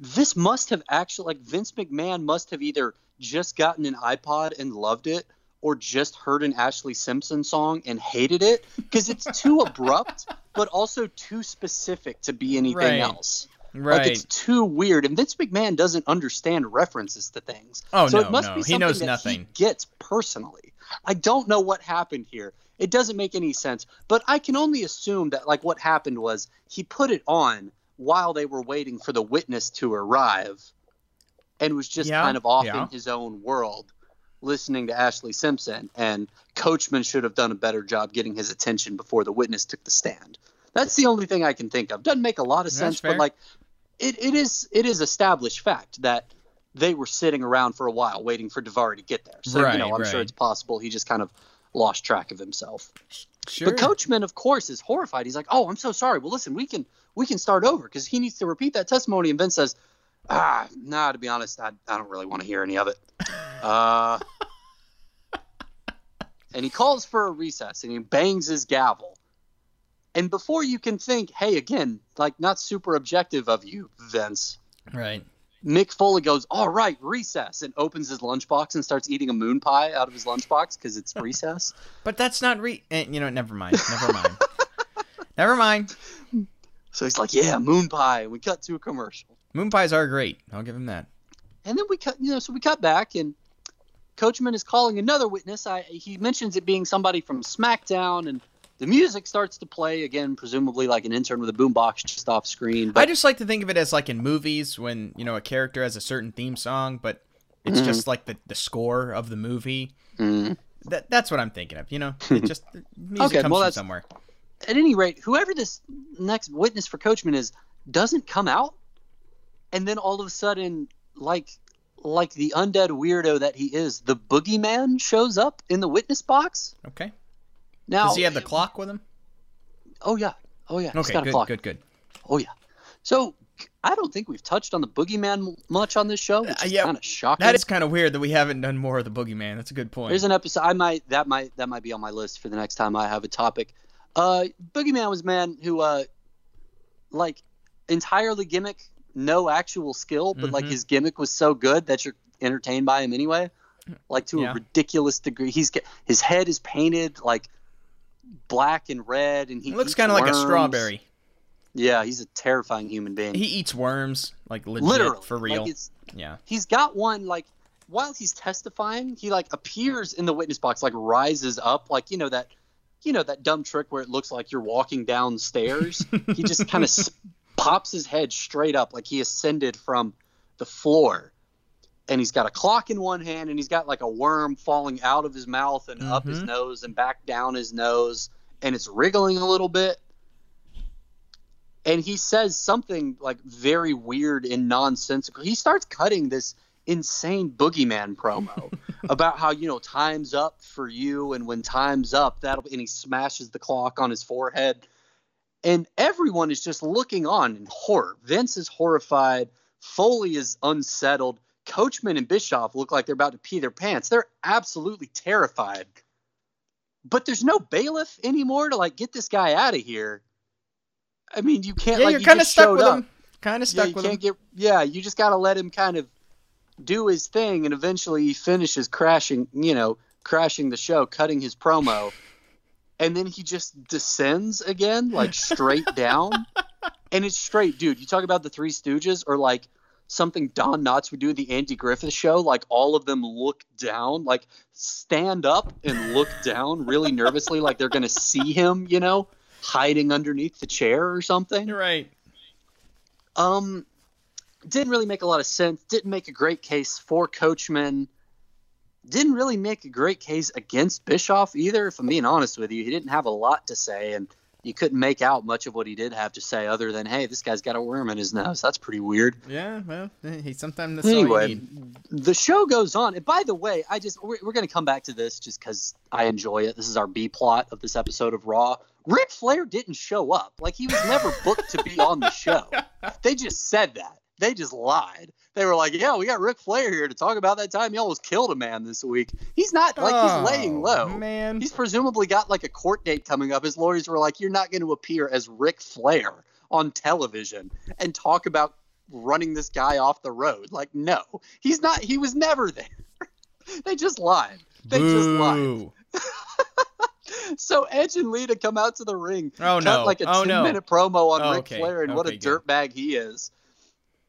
this must have actually like Vince McMahon must have either just gotten an iPod and loved it or just heard an Ashlee Simpson song and hated it because it's too abrupt but also too specific to be anything Right. else. Right. Like it's too weird and Vince McMahon doesn't understand references to things. Oh, so no, it must no. be He knows that nothing. He gets personally. I don't know what happened here. It doesn't make any sense, but I can only assume that like what happened was he put it on while they were waiting for the witness to arrive and was just Yeah, kind of off yeah. in his own world listening to Ashlee Simpson and Coachman should have done a better job getting his attention before the witness took the stand. That's the only thing I can think of. Doesn't make a lot of That's sense, fair. but like it, it is it is established fact that they were sitting around for a while waiting for Daivari to get there. So Right, you know, I'm sure it's possible he just kind of lost track of himself. Sure. But Coachman, of course, is horrified. He's like, "Oh, I'm so sorry. Well, listen, we can we can start over because he needs to repeat that testimony." And Vince says, "Ah, nah. To be honest, I, I don't really want to hear any of it." Uh, and he calls for a recess and he bangs his gavel. And before you can think, "Hey, again, like not super objective of you, Vince," right. Mick Foley goes, "All right, recess," and opens his lunchbox and starts eating a moon pie out of his lunchbox because it's recess. But that's not re. Eh, you know, never mind. Never mind. never mind. So he's like, "Yeah, moon pie." We cut to a commercial. Moon pies are great. I'll give him that. And then we cut, you know, so we cut back, and Coachman is calling another witness. I, he mentions it being somebody from SmackDown, and the music starts to play again, presumably like an intern with a boombox just off screen. I just like to think of it as like in movies when you know a character has a certain theme song, but it's Mm-hmm. just like the, the score of the movie. Mm. That that's what I'm thinking of. You know, it just music Okay, comes well, from somewhere. at any rate, whoever this next witness for Coachman is doesn't come out, and then all of a sudden, like like the undead weirdo that he is, the boogeyman shows up in the witness box. Okay. Now, Does he have the clock with him? oh yeah, oh yeah, he's Okay. got a Good. clock. Good. Good. Oh yeah. So I don't think we've touched on the boogeyman much on this show, which Uh, yeah, kind of shocking. That is kind of weird that we haven't done more of the boogeyman. That's a good point. There's an episode I might that might that might be on my list for the next time I have a topic. Uh, boogeyman was a man who uh, like entirely gimmick, no actual skill, but like Mhm. his gimmick was so good that you're entertained by him anyway. Like to Yeah. a ridiculous degree. He's his head is painted like black and red, and he It looks kind of like a strawberry. Yeah, he's a terrifying human being. He eats worms, like legit Literally, for real. Like yeah. he's got one like while he's testifying, he like appears in the witness box, like rises up, like you know that, you know that dumb trick where it looks like you're walking downstairs. he just kind of pops his head straight up, like he ascended from the floor. And he's got a clock in one hand, and he's got like a worm falling out of his mouth and up his Mhm. nose and back down his nose, and it's wriggling a little bit. And he says something like very weird and nonsensical. He starts cutting this insane boogeyman promo about how you know time's up for you and when time's up that'll and he smashes the clock on his forehead and everyone is just looking on in horror. Vince is horrified. Foley is unsettled. Coachman and bischoff look like they're about to pee their pants. They're absolutely terrified. But there's no bailiff anymore to like get this guy out of here. I mean you can't Yeah, like you're you kind of stuck with up. him. Kind of yeah, stuck you with can't him. get yeah you just got to let him kind of do his thing and eventually he finishes crashing you know crashing the show cutting his promo and then he just descends again like straight down and it's straight dude you talk about the three stooges or like something don knotts would do in the andy griffith show like all of them look down like stand up and look down really nervously like they're gonna see him you know hiding underneath the chair or something You're right. Um, didn't really make a lot of sense. Didn't make a great case for Coachman. Didn't really make a great case against Bischoff either. If I'm being honest with you, he didn't have a lot to say, and you couldn't make out much of what he did have to say other than, "Hey, this guy's got a worm in his nose." That's pretty weird. Yeah, well, eh, he sometimes that's all you Anyway, the show goes on. And by the way, I just we're, we're going to come back to this just because I enjoy it. This is our B plot of this episode of Raw. Ric Flair didn't show up. Like he was never booked to be on the show. They just said that. They just lied. They were like, "Yeah, we got Ric Flair here to talk about that time he almost killed a man this week." He's not like Oh, he's laying low. man. He's presumably got like a court date coming up. His lawyers were like, "You're not going to appear as Ric Flair on television and talk about running this guy off the road." Like, no, he's not. He was never there. they just lied. They just lied. So Edge and Lita come out to the ring. Oh, cut no. like a Oh, 10 no. minute promo on Oh, Ric okay. Flair and what a dirtbag he is.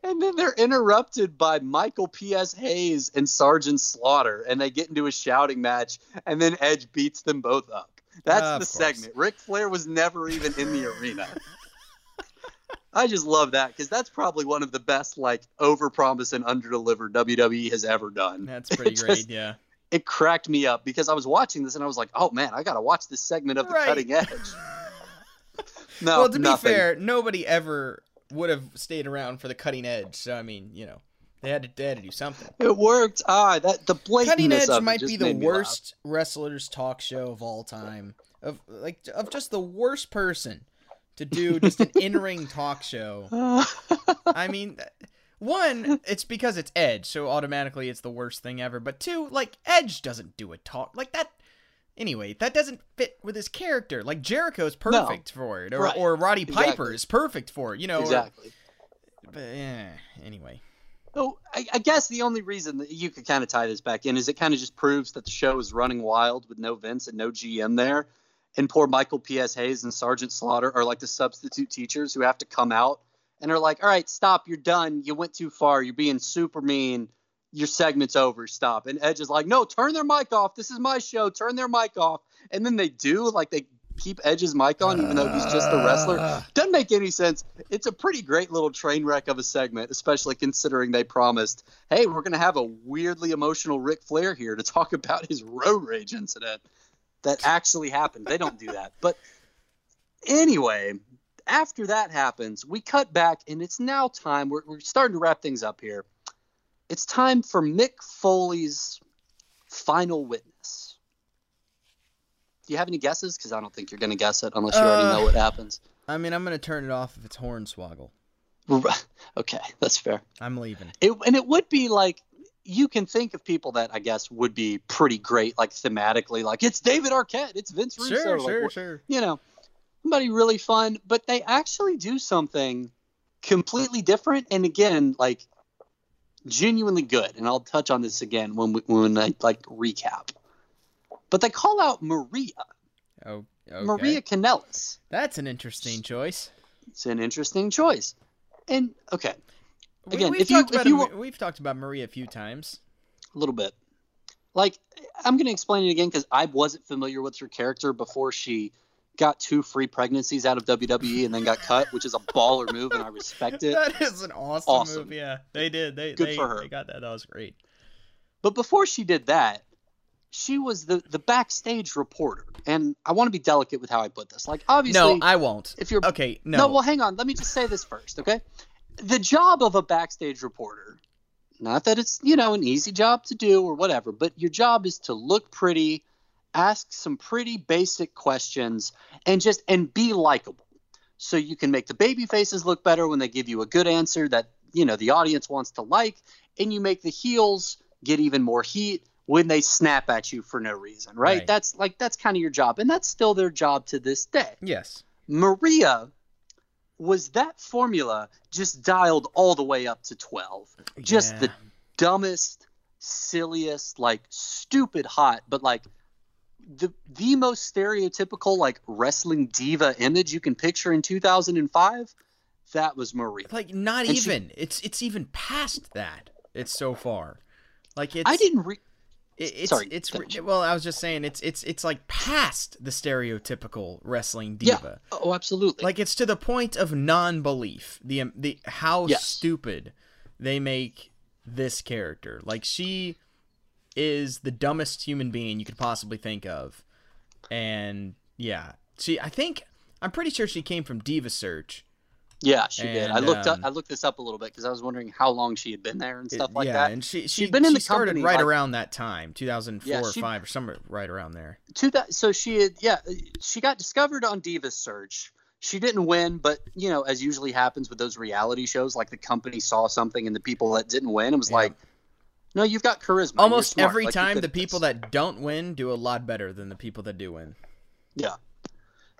And then they're interrupted by Michael P.S. Hayes and Sergeant Slaughter, and they get into a shouting match, and then Edge beats them both up. That's Of the segment. Ric Flair was never even in the arena. I just love that because that's probably one of the best, like, overpromise and underdeliver WWE has ever done. That's pretty It great. yeah. It cracked me up because I was watching this and I was like, oh man, I got to watch this segment of the Right. cutting edge. No, well, to nothing. be fair, nobody ever would have stayed around for the cutting edge. So I mean, you know, they had to, they had to do something. It worked. Ah, that the Cutting Edge might be the me laugh. worst wrestlers talk show of all time. Of like of just the worst person to do just an in-ring talk show. I mean, one, it's because it's Edge, so automatically it's the worst thing ever. But two, like Edge doesn't do a talk like that. Anyway, that doesn't fit with his character. Like Jericho's perfect for it, or, Right. or Roddy Piper is perfect for it. You know, or- exactly. but, eh, anyway, So I, I guess the only reason that you could kind of tie this back in is it kind of just proves that the show is running wild with no Vince and no GM there, and poor Michael P.S. Hayes and Sergeant Slaughter are like the substitute teachers who have to come out and are like, "All right, stop, you're done. You went too far. You're being super mean. Your segment's over. Stop." And Edge is like, "No, turn their mic off. This is my show. Turn their mic off." And then they do, like they keep Edge's mic on, even though he's just a wrestler. Ah. Doesn't make any sense. It's a pretty great little train wreck of a segment, especially considering they promised, hey, we're going to have a weirdly emotional Ric Flair here to talk about his road rage incident that actually happened. They don't do that. But anyway, after that happens, we cut back, and it's now time. We're, we're starting to wrap things up here. It's time for Mick Foley's final witness. Do you have any guesses? Because I don't think you're going to guess it unless you already Uh, know what happens. I mean, I'm gonna turn it off if it's Hornswoggle. Okay, that's fair. I'm leaving. It, and it would be like you can think of people that I guess would be pretty great, like thematically, like it's David Arquette, it's Vince Russo, Sure, like, sure, sure. you know, somebody really fun. But they actually do something completely different, and again, like genuinely good. And I'll touch on this again when we, when I like recap. But they call out Maria, Oh, okay. Maria Kanellis. That's an interesting choice. It's an interesting choice. And okay, Again, we've if you- if you wa- we've talked about Maria a few times. a little bit. Like I'm going to explain it again because I wasn't familiar with her character before she got two free pregnancies out of WWE and then got cut, which is a baller move and I respect it. That is an awesome, Awesome. move. Yeah, they did. They Good they, for her. They got that. That was great. But before she did that, she was the the backstage reporter, and I want to be delicate with how I put this. Like obviously, No, I won't. if you're okay, no. no, well, hang on. Let me just say this first, okay? The job of a backstage reporter, not that it's, you know, an easy job to do or whatever, but your job is to look pretty, ask some pretty basic questions, and just and be likable. So you can make the baby faces look better when they give you a good answer that, you know, the audience wants to like, and you make the heels get even more heat when they snap at you for no reason, right? Right. That's like that's kind of your job, and that's still their job to this day. yes. Maria was that formula just dialed all the way up to 12. Just the dumbest, silliest, like stupid hot, but like the the most stereotypical like wrestling diva image you can picture in 2005. That was Maria. Like not And she- even. It's it's even past that. It's so far. Like it's. I didn't re- It, it's Sorry, it's well, I was just saying it's it's it's like past the stereotypical wrestling Yeah. diva. Oh, absolutely. Like it's to the point of non-belief. The um, the how Yes. stupid they make this character. Like she is the dumbest human being you could possibly think of. And yeah, she I think I'm pretty sure she came from Diva Search. yeah, she did. I and, looked up. um, I looked this up a little bit because I was wondering how long she had been there and stuff like yeah, that. and she she She'd been in she the started company, right like- around that time, 2004 Yeah, or she- 5 or somewhere right around there. to that so she had yeah she got discovered on Diva search she didn't win but you know as usually happens with those reality shows like the company saw something and the people that didn't win it was Yeah. like no you've got charisma Almost every Like, time the people this." that don't win do a lot better than the people that do win. yeah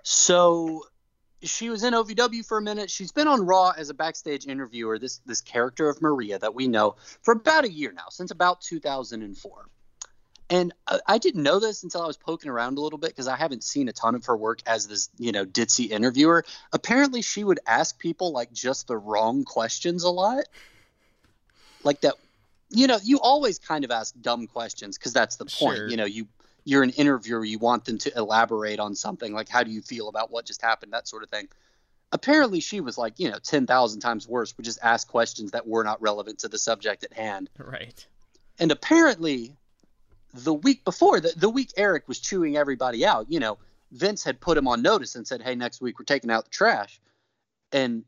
so she was in ovw for a minute she's been on raw as a backstage interviewer this this character of maria that we know for about a year now since about 2004 and I- I didn't know this until I was poking around a little bit because I haven't seen a ton of her work as this, you know, ditzy interviewer. Apparently, she would ask people like just the wrong questions a lot. Like that, you know, you always kind of ask dumb questions because that's the point. Sure. You know, you you're an interviewer, you want them to elaborate on something like how do you feel about what just happened, that sort of thing. Apparently, she was like, you know, ten thousand times worse. Would just ask questions that were not relevant to the subject at hand. Right. And apparently, the week before, the, the week Eric was chewing everybody out, you know, Vince had put him on notice and said, hey, next week we're taking out the trash. And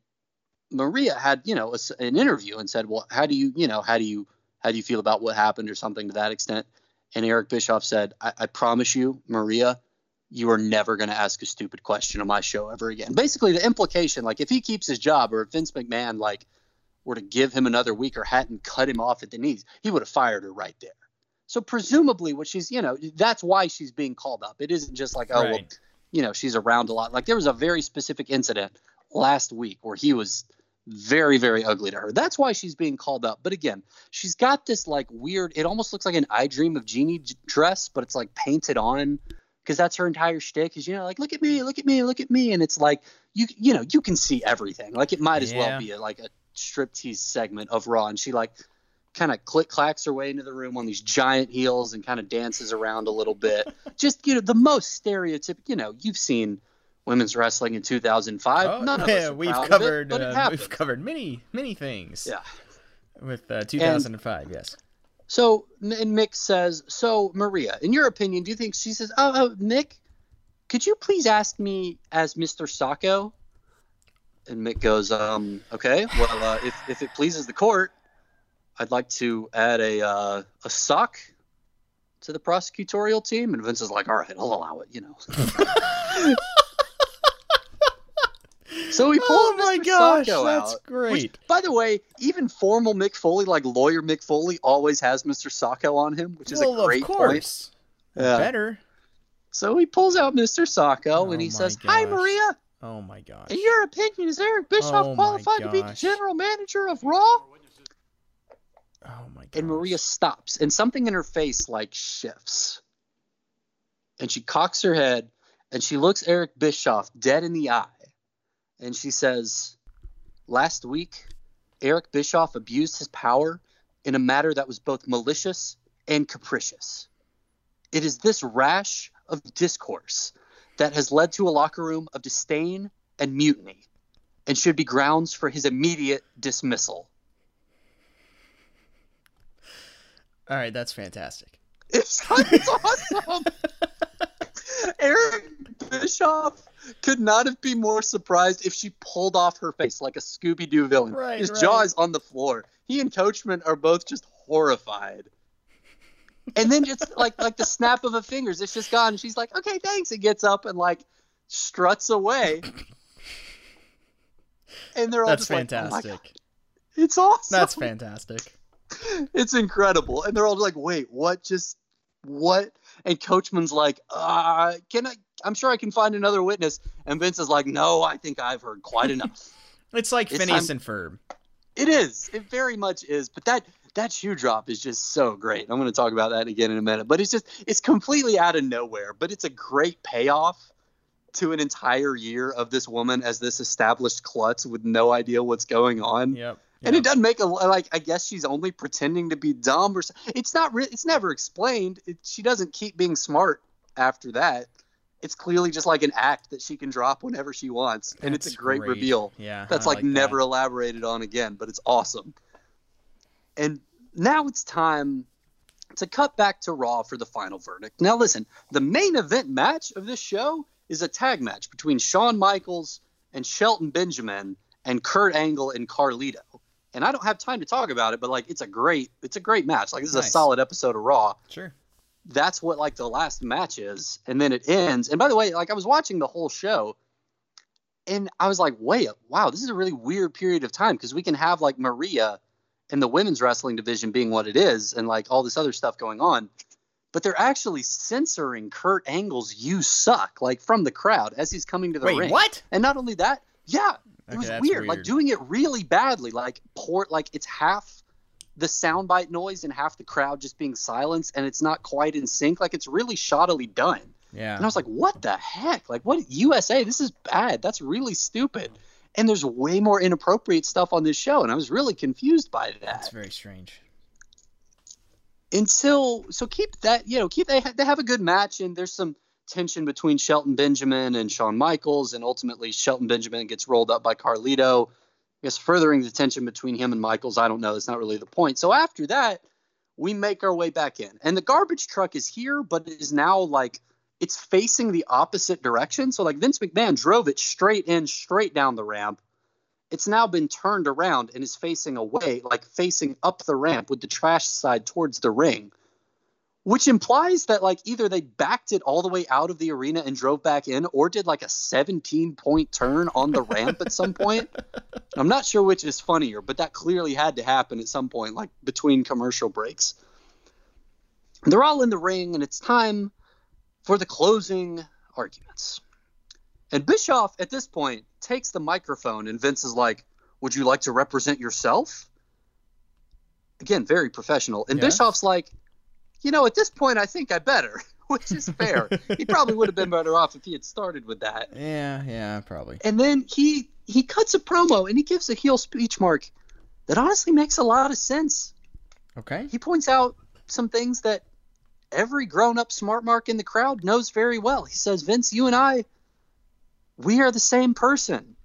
Maria had, you know, a an interview and said, well, how do you, you know, how do you, how do you feel about what happened or something to that extent? And Eric Bischoff said, I, I promise you, Maria, you are never going to ask a stupid question on my show ever again. Basically, the implication, like, if he keeps his job or if Vince McMahon, like, were to give him another week or hadn't cut him off at the knees, he would have fired her right there. So presumably, what she's, you know, that's why she's being called up. It isn't just like, oh, well, you know, she's around a lot. Like there was a very specific incident last week where he was very, very ugly to her. That's why she's being called up. But again, she's got this like weird. It almost looks like an I Dream of Jeannie dress, but it's like painted on because that's her entire shtick. Is you know, like look at me, look at me, look at me, and it's like you, you know, you can see everything. Like it might as Yeah. well be a, like a striptease segment of Raw, and she like kind of click clacks her way into the room on these giant heels and kind of dances around a little bit. Just you know, the most stereotypical. You know, you've seen women's wrestling in 2005. Oh, None yeah, we've proud of it, covered it uh, we've covered many many things. Yeah. With uh, 2005, yes. So and Mick says, "So Maria, in your opinion, do you think?" She says, "Oh, oh Mick, could you please ask me as Mr. Socko?" And Mick goes, "Um, okay. Well, uh, if if it pleases the court, I'd like to add a uh, a sock to the prosecutorial team." And Vince is like, "All right, I'll allow it." You know. so he pulls Oh my Mr. gosh, Socko that's out, great. which, by the way, even formal Mick Foley, like lawyer Mick Foley, always has Mr. Socko on him, which is well, a great of course. point. Yeah. Better. So he pulls out Mr. Socko Oh and he my says, "Hi. Maria. Oh my gosh. In your opinion, is Eric Bischoff Oh my qualified to be the general manager of Raw?" oh my gosh. And Maria stops, and something in her face like shifts, and she cocks her head, and she looks Eric Bischoff dead in the eye, and she says, "Last week, Eric Bischoff abused his power in a matter that was both malicious and capricious. It is this rash of discourse that has led to a locker room of disdain and mutiny, and should be grounds for his immediate dismissal." All right, that's fantastic. It's, it's awesome. Eric Bischoff could not have been more surprised if she pulled off her face like a Scooby Doo villain. Right, His right. jaw is on the floor. He and Coachman are both just horrified. And then just like like the snap of her fingers, it's just gone. She's like, "Okay, thanks," and gets up and like struts away. And they're all That's just like, "Oh my fantastic. God, it's awesome." That's fantastic. it's incredible. And they're all like, wait, what just what? And Coachman's like, uh, can I I'm sure I can find another witness. And Vince is like, No, I think I've heard quite enough. It's like It's Phineas time- and Ferb. it is. It very much is. But that that shoe drop is just so great. I'm gonna talk about that again in a minute. But it's just it's completely out of nowhere. But it's a great payoff to an entire year of this woman as this established klutz with no idea what's going on. Yep. And it doesn't make a like. I guess she's only pretending to be dumb, or it's not. Re- it's never explained. It, she doesn't keep being smart after that. It's clearly just like an act that she can drop whenever she wants, and it's a great, great. reveal. Yeah, that's I like, like that. never elaborated on again, but it's awesome. And now it's time to cut back to Raw for the final verdict. Now, listen, the main event match of this show is a tag match between Shawn Michaels and Shelton Benjamin and Kurt Angle and Carlito. And I don't have time to talk about it, but like it's a great, it's a great match. Like this is a solid episode of Raw Sure. that's what like the last match is and then it ends and by the way like i was watching the whole show and i was like wait wow this is a really weird period of time because we can have like maria and the women's wrestling division being what it is and like all this other stuff going on but they're actually censoring kurt angle's you suck like from the crowd as he's coming to the Wait, ring what? and not only that yeah it was that's weird. like doing it really badly like port like it's half the soundbite noise and half the crowd just being silenced and it's not quite in sync like it's really shoddily done Yeah. and i was like what the heck like what usa this is bad that's really stupid and there's way more inappropriate stuff on this show and i was really confused by that That's very strange. until so keep that you know keep they they have a good match and there's some tension between Shelton Benjamin and Shawn Michaels and ultimately Shelton Benjamin gets rolled up by Carlito. I guess furthering the tension between him and Michaels. I don't know. That's not really the point. So after that, we make our way back in, and the garbage truck is here, but it is now like it's facing the opposite direction. So like Vince McMahon drove it straight in, straight down the ramp. It's now been turned around and is facing away, like facing up the ramp with the trash side towards the ring, which implies that like either they backed it all the way out of the arena and drove back in, or did like a 17 point turn on the ramp at some point. I'm not sure which is funnier, but that clearly had to happen at some point, like between commercial breaks. They're all in the ring, and it's time for the closing arguments. And Bischoff, at this point, takes the microphone, and Vince is like, Would you like to represent yourself? Again, very professional. And Yeah. Bischoff's like, You know, at this point, I think I better, which is fair. he probably would have been better off if he had started with that. Yeah, yeah, probably. And then he he cuts a promo and he gives a heel speech mark that honestly makes a lot of sense. Okay. He points out some things that every grown-up smart mark in the crowd knows very well. He says, "Vince, you and I we are the same person."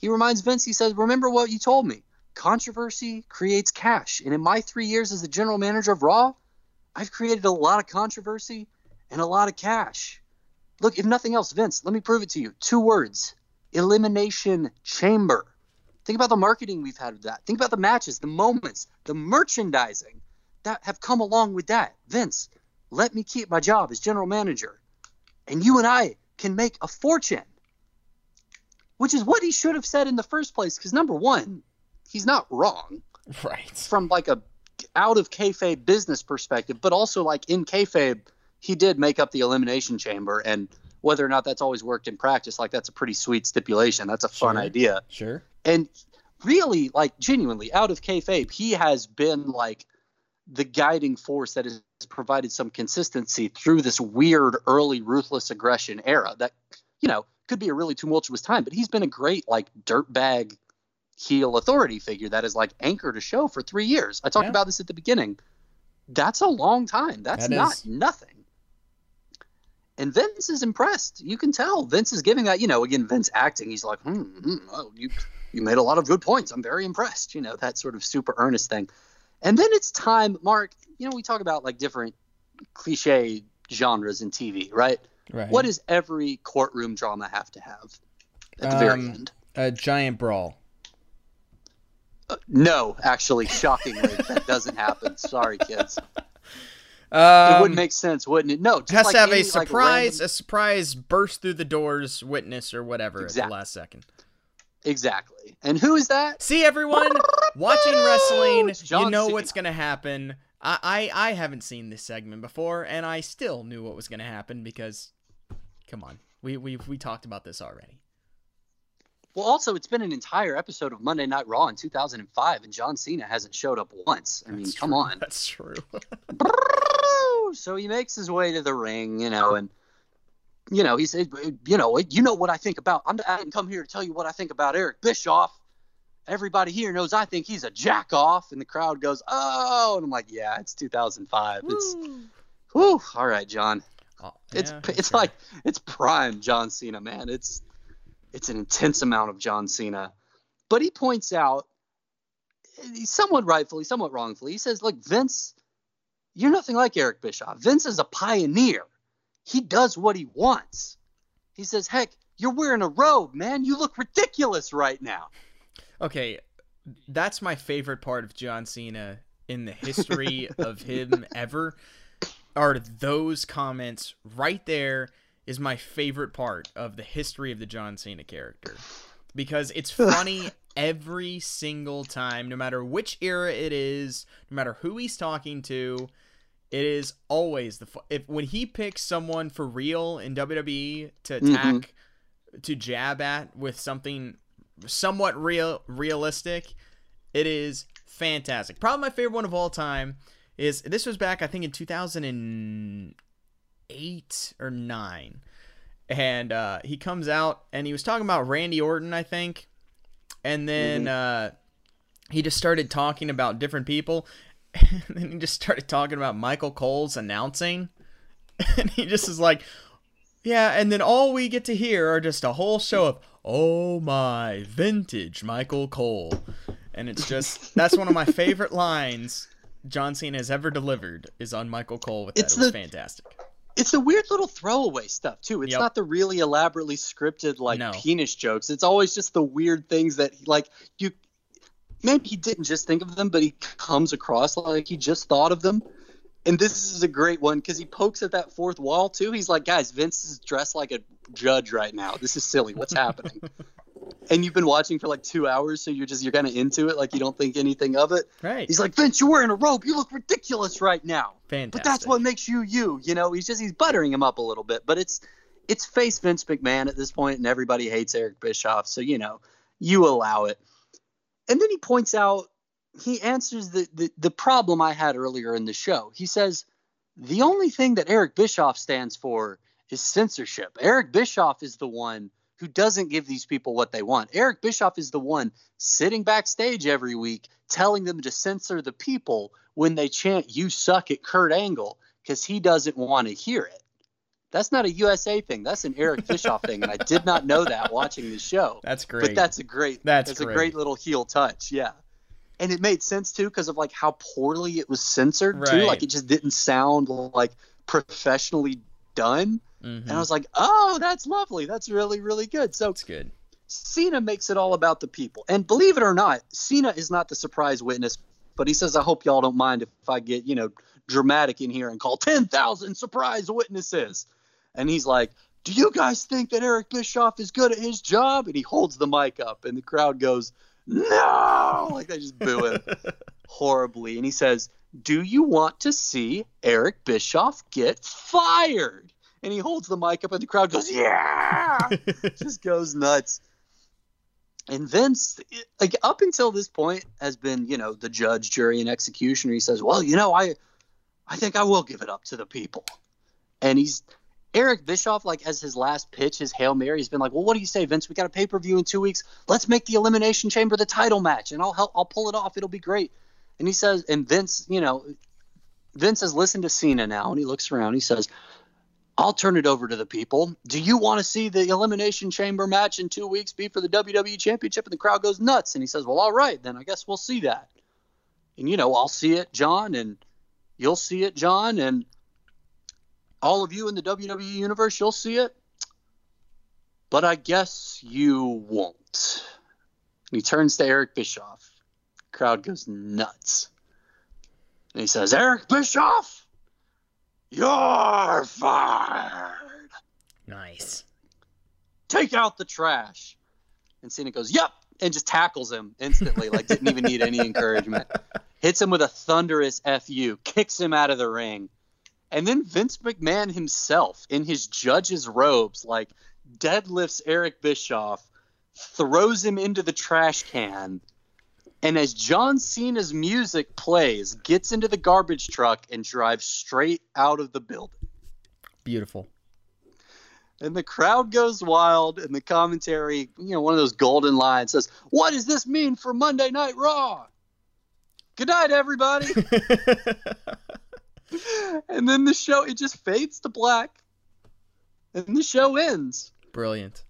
He reminds Vince, he says, "Remember what you told me. Controversy creates cash. And in my 3 years as the general manager of Raw, I've created a lot of controversy and a lot of cash. Look, if nothing else, Vince, let me prove it to you. Two words Elimination Chamber. Think about the marketing we've had with that. Think about the matches, the moments, the merchandising that have come along with that. Vince, let me keep my job as general manager. And you and I can make a fortune. Which is what he should have said in the first place. Because number one, he's not wrong Right. from like a out of kayfabe business perspective, but also like in kayfabe, he did make up the elimination chamber, and whether or not that's always worked in practice, like that's a pretty sweet stipulation. That's a fun Sure. idea, Sure. and really, like genuinely, out of kayfabe, he has been like the guiding force that has provided some consistency through this weird early ruthless aggression era that you know could be a really tumultuous time but he's been a great like dirtbag heel authority figure that is like anchored a show for three years i talked Yeah. about this at the beginning that's a long time that's That not is. nothing and vince is impressed you can tell vince is giving that you know again vince acting he's like hmm, hmm oh, you you made a lot of good points i'm very impressed you know that sort of super earnest thing and then it's time, Mark. You know, we talk about like different cliche genres in TV, right? Right. What does every courtroom drama have to have at the very Um, end? a giant brawl? Uh, no, actually, shockingly, that doesn't happen. Sorry, kids. It Um, wouldn't make sense, wouldn't it? No, just has like to have any, a like, surprise, random- a surprise burst through the doors, witness or whatever at the last second. Exactly. And who is that? See everyone watching wrestling, you know Cena. what's gonna happen. I, I I haven't seen this segment before, and I still knew what was gonna happen because, come on, we we we talked about this already. Well, also, it's been an entire episode of Monday Night Raw in 2005, and John Cena hasn't showed up once. I mean, That's come true. on. That's true. so he makes his way to the ring, you know, and you know he said, you know, you know what I think about. I'm, I didn't come here to tell you what I think about Eric Bischoff. everybody here knows I think he's a jack off. And the crowd goes, oh. And I'm like, yeah, it's 2005. It's, whew, all right, John. Oh, It's yeah, it's sure. like it's prime John Cena, man. It's it's an intense amount of John Cena. But he points out, somewhat rightfully, somewhat wrongfully, he says, "Look, Vince, you're nothing like Eric Bischoff. Vince is a pioneer. He does what he wants." He says, "Heck, you're wearing a robe, man. You look ridiculous right now." Okay, that's my favorite part of John Cena in the history of him ever. Are those comments right there? Is my favorite part of the history of the John Cena character because it's funny every single time, no matter which era it is, no matter who he's talking to. It is always the fu- if when he picks someone for real in WWE to mm-hmm. attack to jab at with something somewhat real realistic it is fantastic probably my favorite one of all time is this was back i think in 2008 or 9 and uh, he comes out and he was talking about randy orton i think. And then uh, he just started talking about different people. And then he just started talking about michael cole's announcing. And he just is like yeah, and then all we get to hear are just a whole show of "Oh my, vintage Michael Cole," and it's just that's one of my favorite lines John Cena has ever delivered is on Michael Cole with that. It's it was the- fantastic. It's the weird little throwaway stuff too. It's Yep. not the really elaborately scripted like No. penis jokes. It's always just the weird things that like you maybe he didn't just think of them, but he comes across like he just thought of them. And this is a great one because he pokes at that fourth wall too. He's like, guys, Vince is dressed like a judge right now. This is silly. What's happening? and you've been watching for like two hours, so you're just you're kind of into it, like you don't think anything of it. Right. He's like, Vince, you're wearing a robe. You look ridiculous right now. fantastic. But that's what makes you you. You know, he's just he's buttering him up a little bit. But it's it's face Vince McMahon at this point, and everybody hates Eric Bischoff, so you know, you allow it. And then he points out he answers the, the the problem I had earlier in the show. He says the only thing that Eric Bischoff stands for is censorship. Eric Bischoff is the one who doesn't give these people what they want. Eric Bischoff is the one sitting backstage every week telling them to censor the people when they chant "You suck" at Kurt Angle because he doesn't want to hear it. That's not a USA thing. That's an Eric Bischoff thing, and I did not know that watching the show. That's great. But that's a great. That's That's, a great. great little heel touch. Yeah, and it made sense too because of like how poorly it was censored too. Like it just didn't sound like professionally done. Mhm. And I was like, oh, that's lovely. That's really really good. So It's good. Cena makes it all about the people. And believe it or not, Cena is not the surprise witness, but he says, I hope y'all don't mind if I get, you know, dramatic in here and call 10,000 surprise witnesses. And he's like, Do you guys think that Eric Bischoff is good at his job? And he holds the mic up, and the crowd goes, No! Like they just boo him horribly. And he says, Do you want to see Eric Bischoff get fired? And he holds the mic up, and the crowd goes, Yeah! just goes nuts. And Vince, like up until this point, has been you know the judge, jury, and executioner. He says, "Well, you know, I, I think I will give it up to the people." And he's Eric Bischoff, like as his last pitch, his hail mary, He's been like, "Well, what do you say, Vince? We got a pay per view in two weeks. Let's make the elimination chamber the title match, and I'll help. I'll pull it off. It'll be great." And he says, and Vince, you know, Vince has listened to Cena now, and he looks around. He says, I'll turn it over to the people. Do you want to see the Elimination Chamber match in two weeks be for the WWE Championship? And the crowd goes nuts. And he says, Well, all right, then I guess we'll see that. And, you know, I'll see it, John, and you'll see it, John, and all of you in the WWE Universe, you'll see it. But I guess you won't. And he turns to Eric Bischoff. crowd goes nuts. And he says, Eric Bischoff, you're fired. Nice. Take out the trash. And Cena goes, Yep, and just tackles him instantly, like didn't even need any encouragement. Hits him with a thunderous FU, kicks him out of the ring. And then Vince McMahon himself, in his judge's robes, like deadlifts Eric Bischoff, throws him into the trash can, and as John Cena's music plays, gets into the garbage truck and drives straight out of the building. Beautiful. and the crowd goes wild, and the commentary, you know, one of those golden lines says, "What does this mean for Monday Night Raw?" Good night, everybody. and then the show it just fades to black, and the show ends. Brilliant.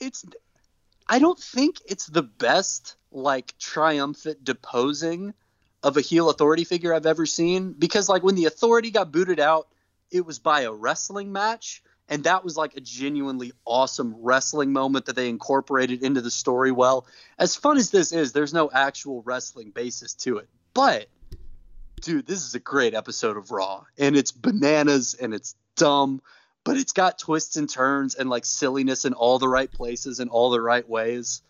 It's I don't think it's the best like triumphant deposing of a heel authority figure I've ever seen because like when the authority got booted out, it was by a wrestling match and that was like a genuinely awesome wrestling moment that they incorporated into the story well. As fun as this is, there's no actual wrestling basis to it. But dude, this is a great episode of Raw and it's bananas and it's dumb but it's got twists and turns and like silliness in all the right places and all the right ways.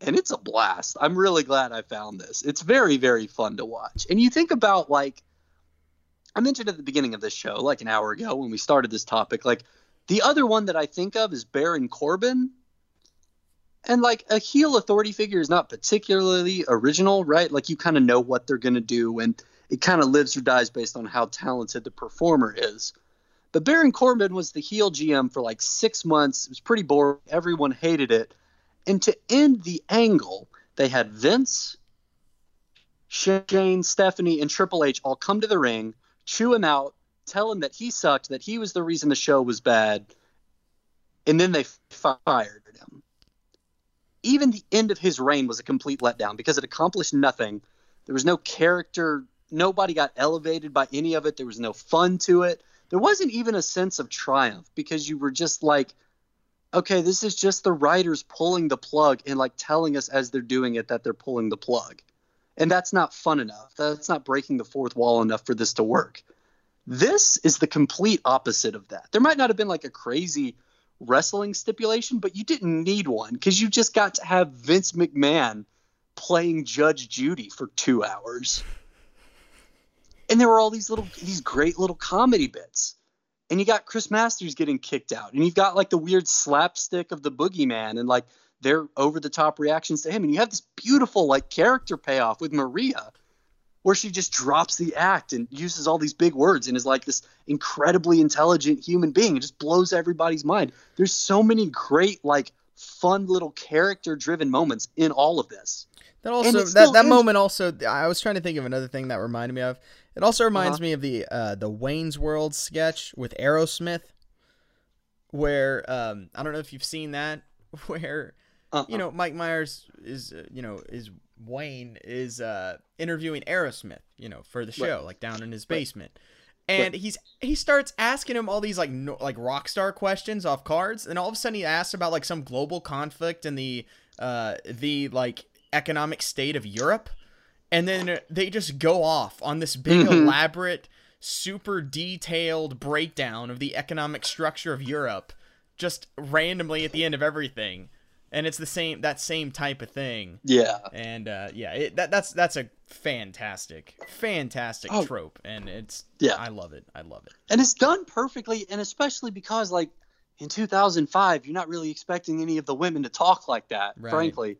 And it's a blast. I'm really glad I found this. It's very, very fun to watch. And you think about like I mentioned at the beginning of this show, like an hour ago when we started this topic, like the other one that I think of is Baron Corbin. And like a heel authority figure is not particularly original, right? Like you kind of know what they're going to do and it kind of lives or dies based on how talented the performer is. But Baron Corbin was the heel GM for like six months. It was pretty boring. Everyone hated it. And to end the angle, they had Vince, Shane, Stephanie, and Triple H all come to the ring, chew him out, tell him that he sucked, that he was the reason the show was bad, and then they fired him. Even the end of his reign was a complete letdown because it accomplished nothing. There was no character. Nobody got elevated by any of it. There was no fun to it there wasn't even a sense of triumph because you were just like okay this is just the writers pulling the plug and like telling us as they're doing it that they're pulling the plug. And that's not fun enough. That's not breaking the fourth wall enough for this to work. This is the complete opposite of that. There might not have been like a crazy wrestling stipulation but you didn't need one because you just got to have vince mcmahon playing judge judy for two hours. And there were all these little these great little comedy bits and you got chris masters getting kicked out and you've got like the weird slapstick of the boogeyman and like their over the top reactions to him and you have this beautiful like character payoff with maria where she just drops the act and uses all these big words and is like this incredibly intelligent human being it just blows everybody's mind. There's so many great like fun little character driven moments in all of this. That also that, that moment also I was trying to think of another thing that reminded me of. It also reminds uh-huh. me of the uh, the Wayne's World sketch with Aerosmith, where um, I don't know if you've seen that, where uh-uh. you know Mike Myers is uh, you know is Wayne is uh, interviewing Aerosmith, you know, for the show, right. like down in his basement. Right. And right. he's he starts asking him all these like no, like rock star questions off cards, and all of a sudden he asks about like some global conflict and the uh the like economic state of Europe, and then they just go off on this big mm-hmm. elaborate, super detailed breakdown of the economic structure of Europe, just randomly at the end of everything. And it's the same that same type of thing. Yeah. And uh, yeah, it, that that's that's a fantastic, fantastic oh, trope, and it's yeah, I love it. I love it. And it's done perfectly, and especially because like in 2005, you're not really expecting any of the women to talk like that, right. frankly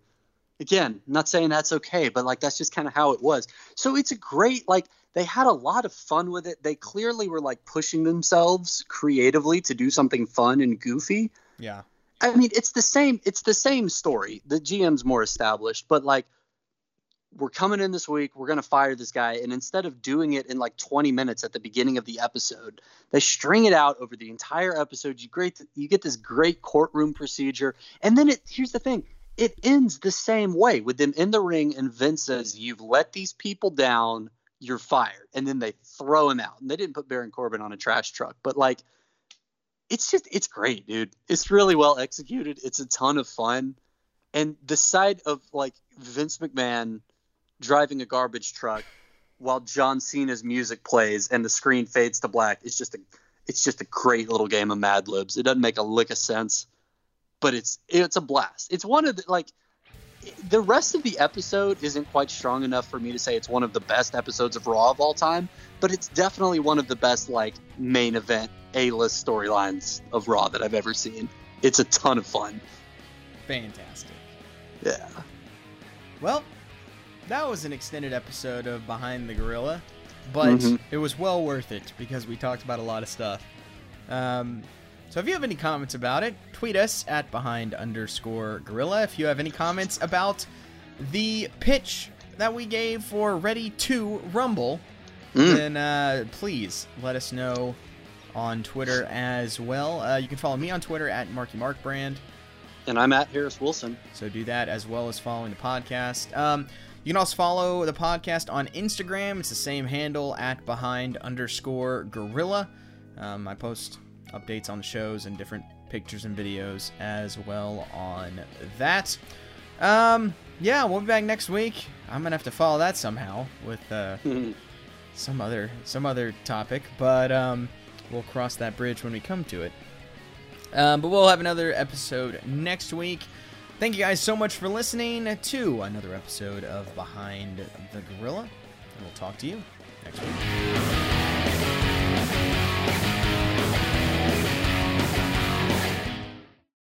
again not saying that's okay but like that's just kind of how it was. So it's a great like they had a lot of fun with it. They clearly were like pushing themselves creatively to do something fun and goofy. Yeah. I mean it's the same it's the same story. The gm's more established but like we're coming in this week we're going to fire this guy and instead of doing it in like 20 minutes at the beginning of the episode they string it out over the entire episode. You great you get this great courtroom procedure and then it here's the thing it ends the same way with them in the ring and Vince says, You've let these people down, you're fired. And then they throw him out. And they didn't put Baron Corbin on a trash truck, but like it's just it's great, dude. It's really well executed. It's a ton of fun. And the side of like Vince McMahon driving a garbage truck while John Cena's music plays and the screen fades to black is just a it's just a great little game of Mad Libs. It doesn't make a lick of sense but it's it's a blast. It's one of the like the rest of the episode isn't quite strong enough for me to say it's one of the best episodes of Raw of all time, but it's definitely one of the best like main event A-list storylines of Raw that I've ever seen. It's a ton of fun. Fantastic. Yeah. Well, that was an extended episode of Behind the Gorilla, but mm-hmm. it was well worth it because we talked about a lot of stuff. Um, So if you have any comments about it, tweet us at behind underscore gorilla. If you have any comments about the pitch that we gave for Ready to Rumble, then uh, please let us know on Twitter as well. Uh, you can follow me on Twitter at Marky Mark Brand. And I'm at Harris Wilson. So do that as well as following the podcast. Um, you can also follow the podcast on Instagram. It's the same handle at behind underscore gorilla. Um, I post updates on the shows and different pictures and videos as well on that. Um, yeah, we'll be back next week. I'm gonna have to follow that somehow with uh, some other some other topic, but um, we'll cross that bridge when we come to it. Um, but we'll have another episode next week. Thank you guys so much for listening to another episode of Behind the Gorilla. And we'll talk to you next week.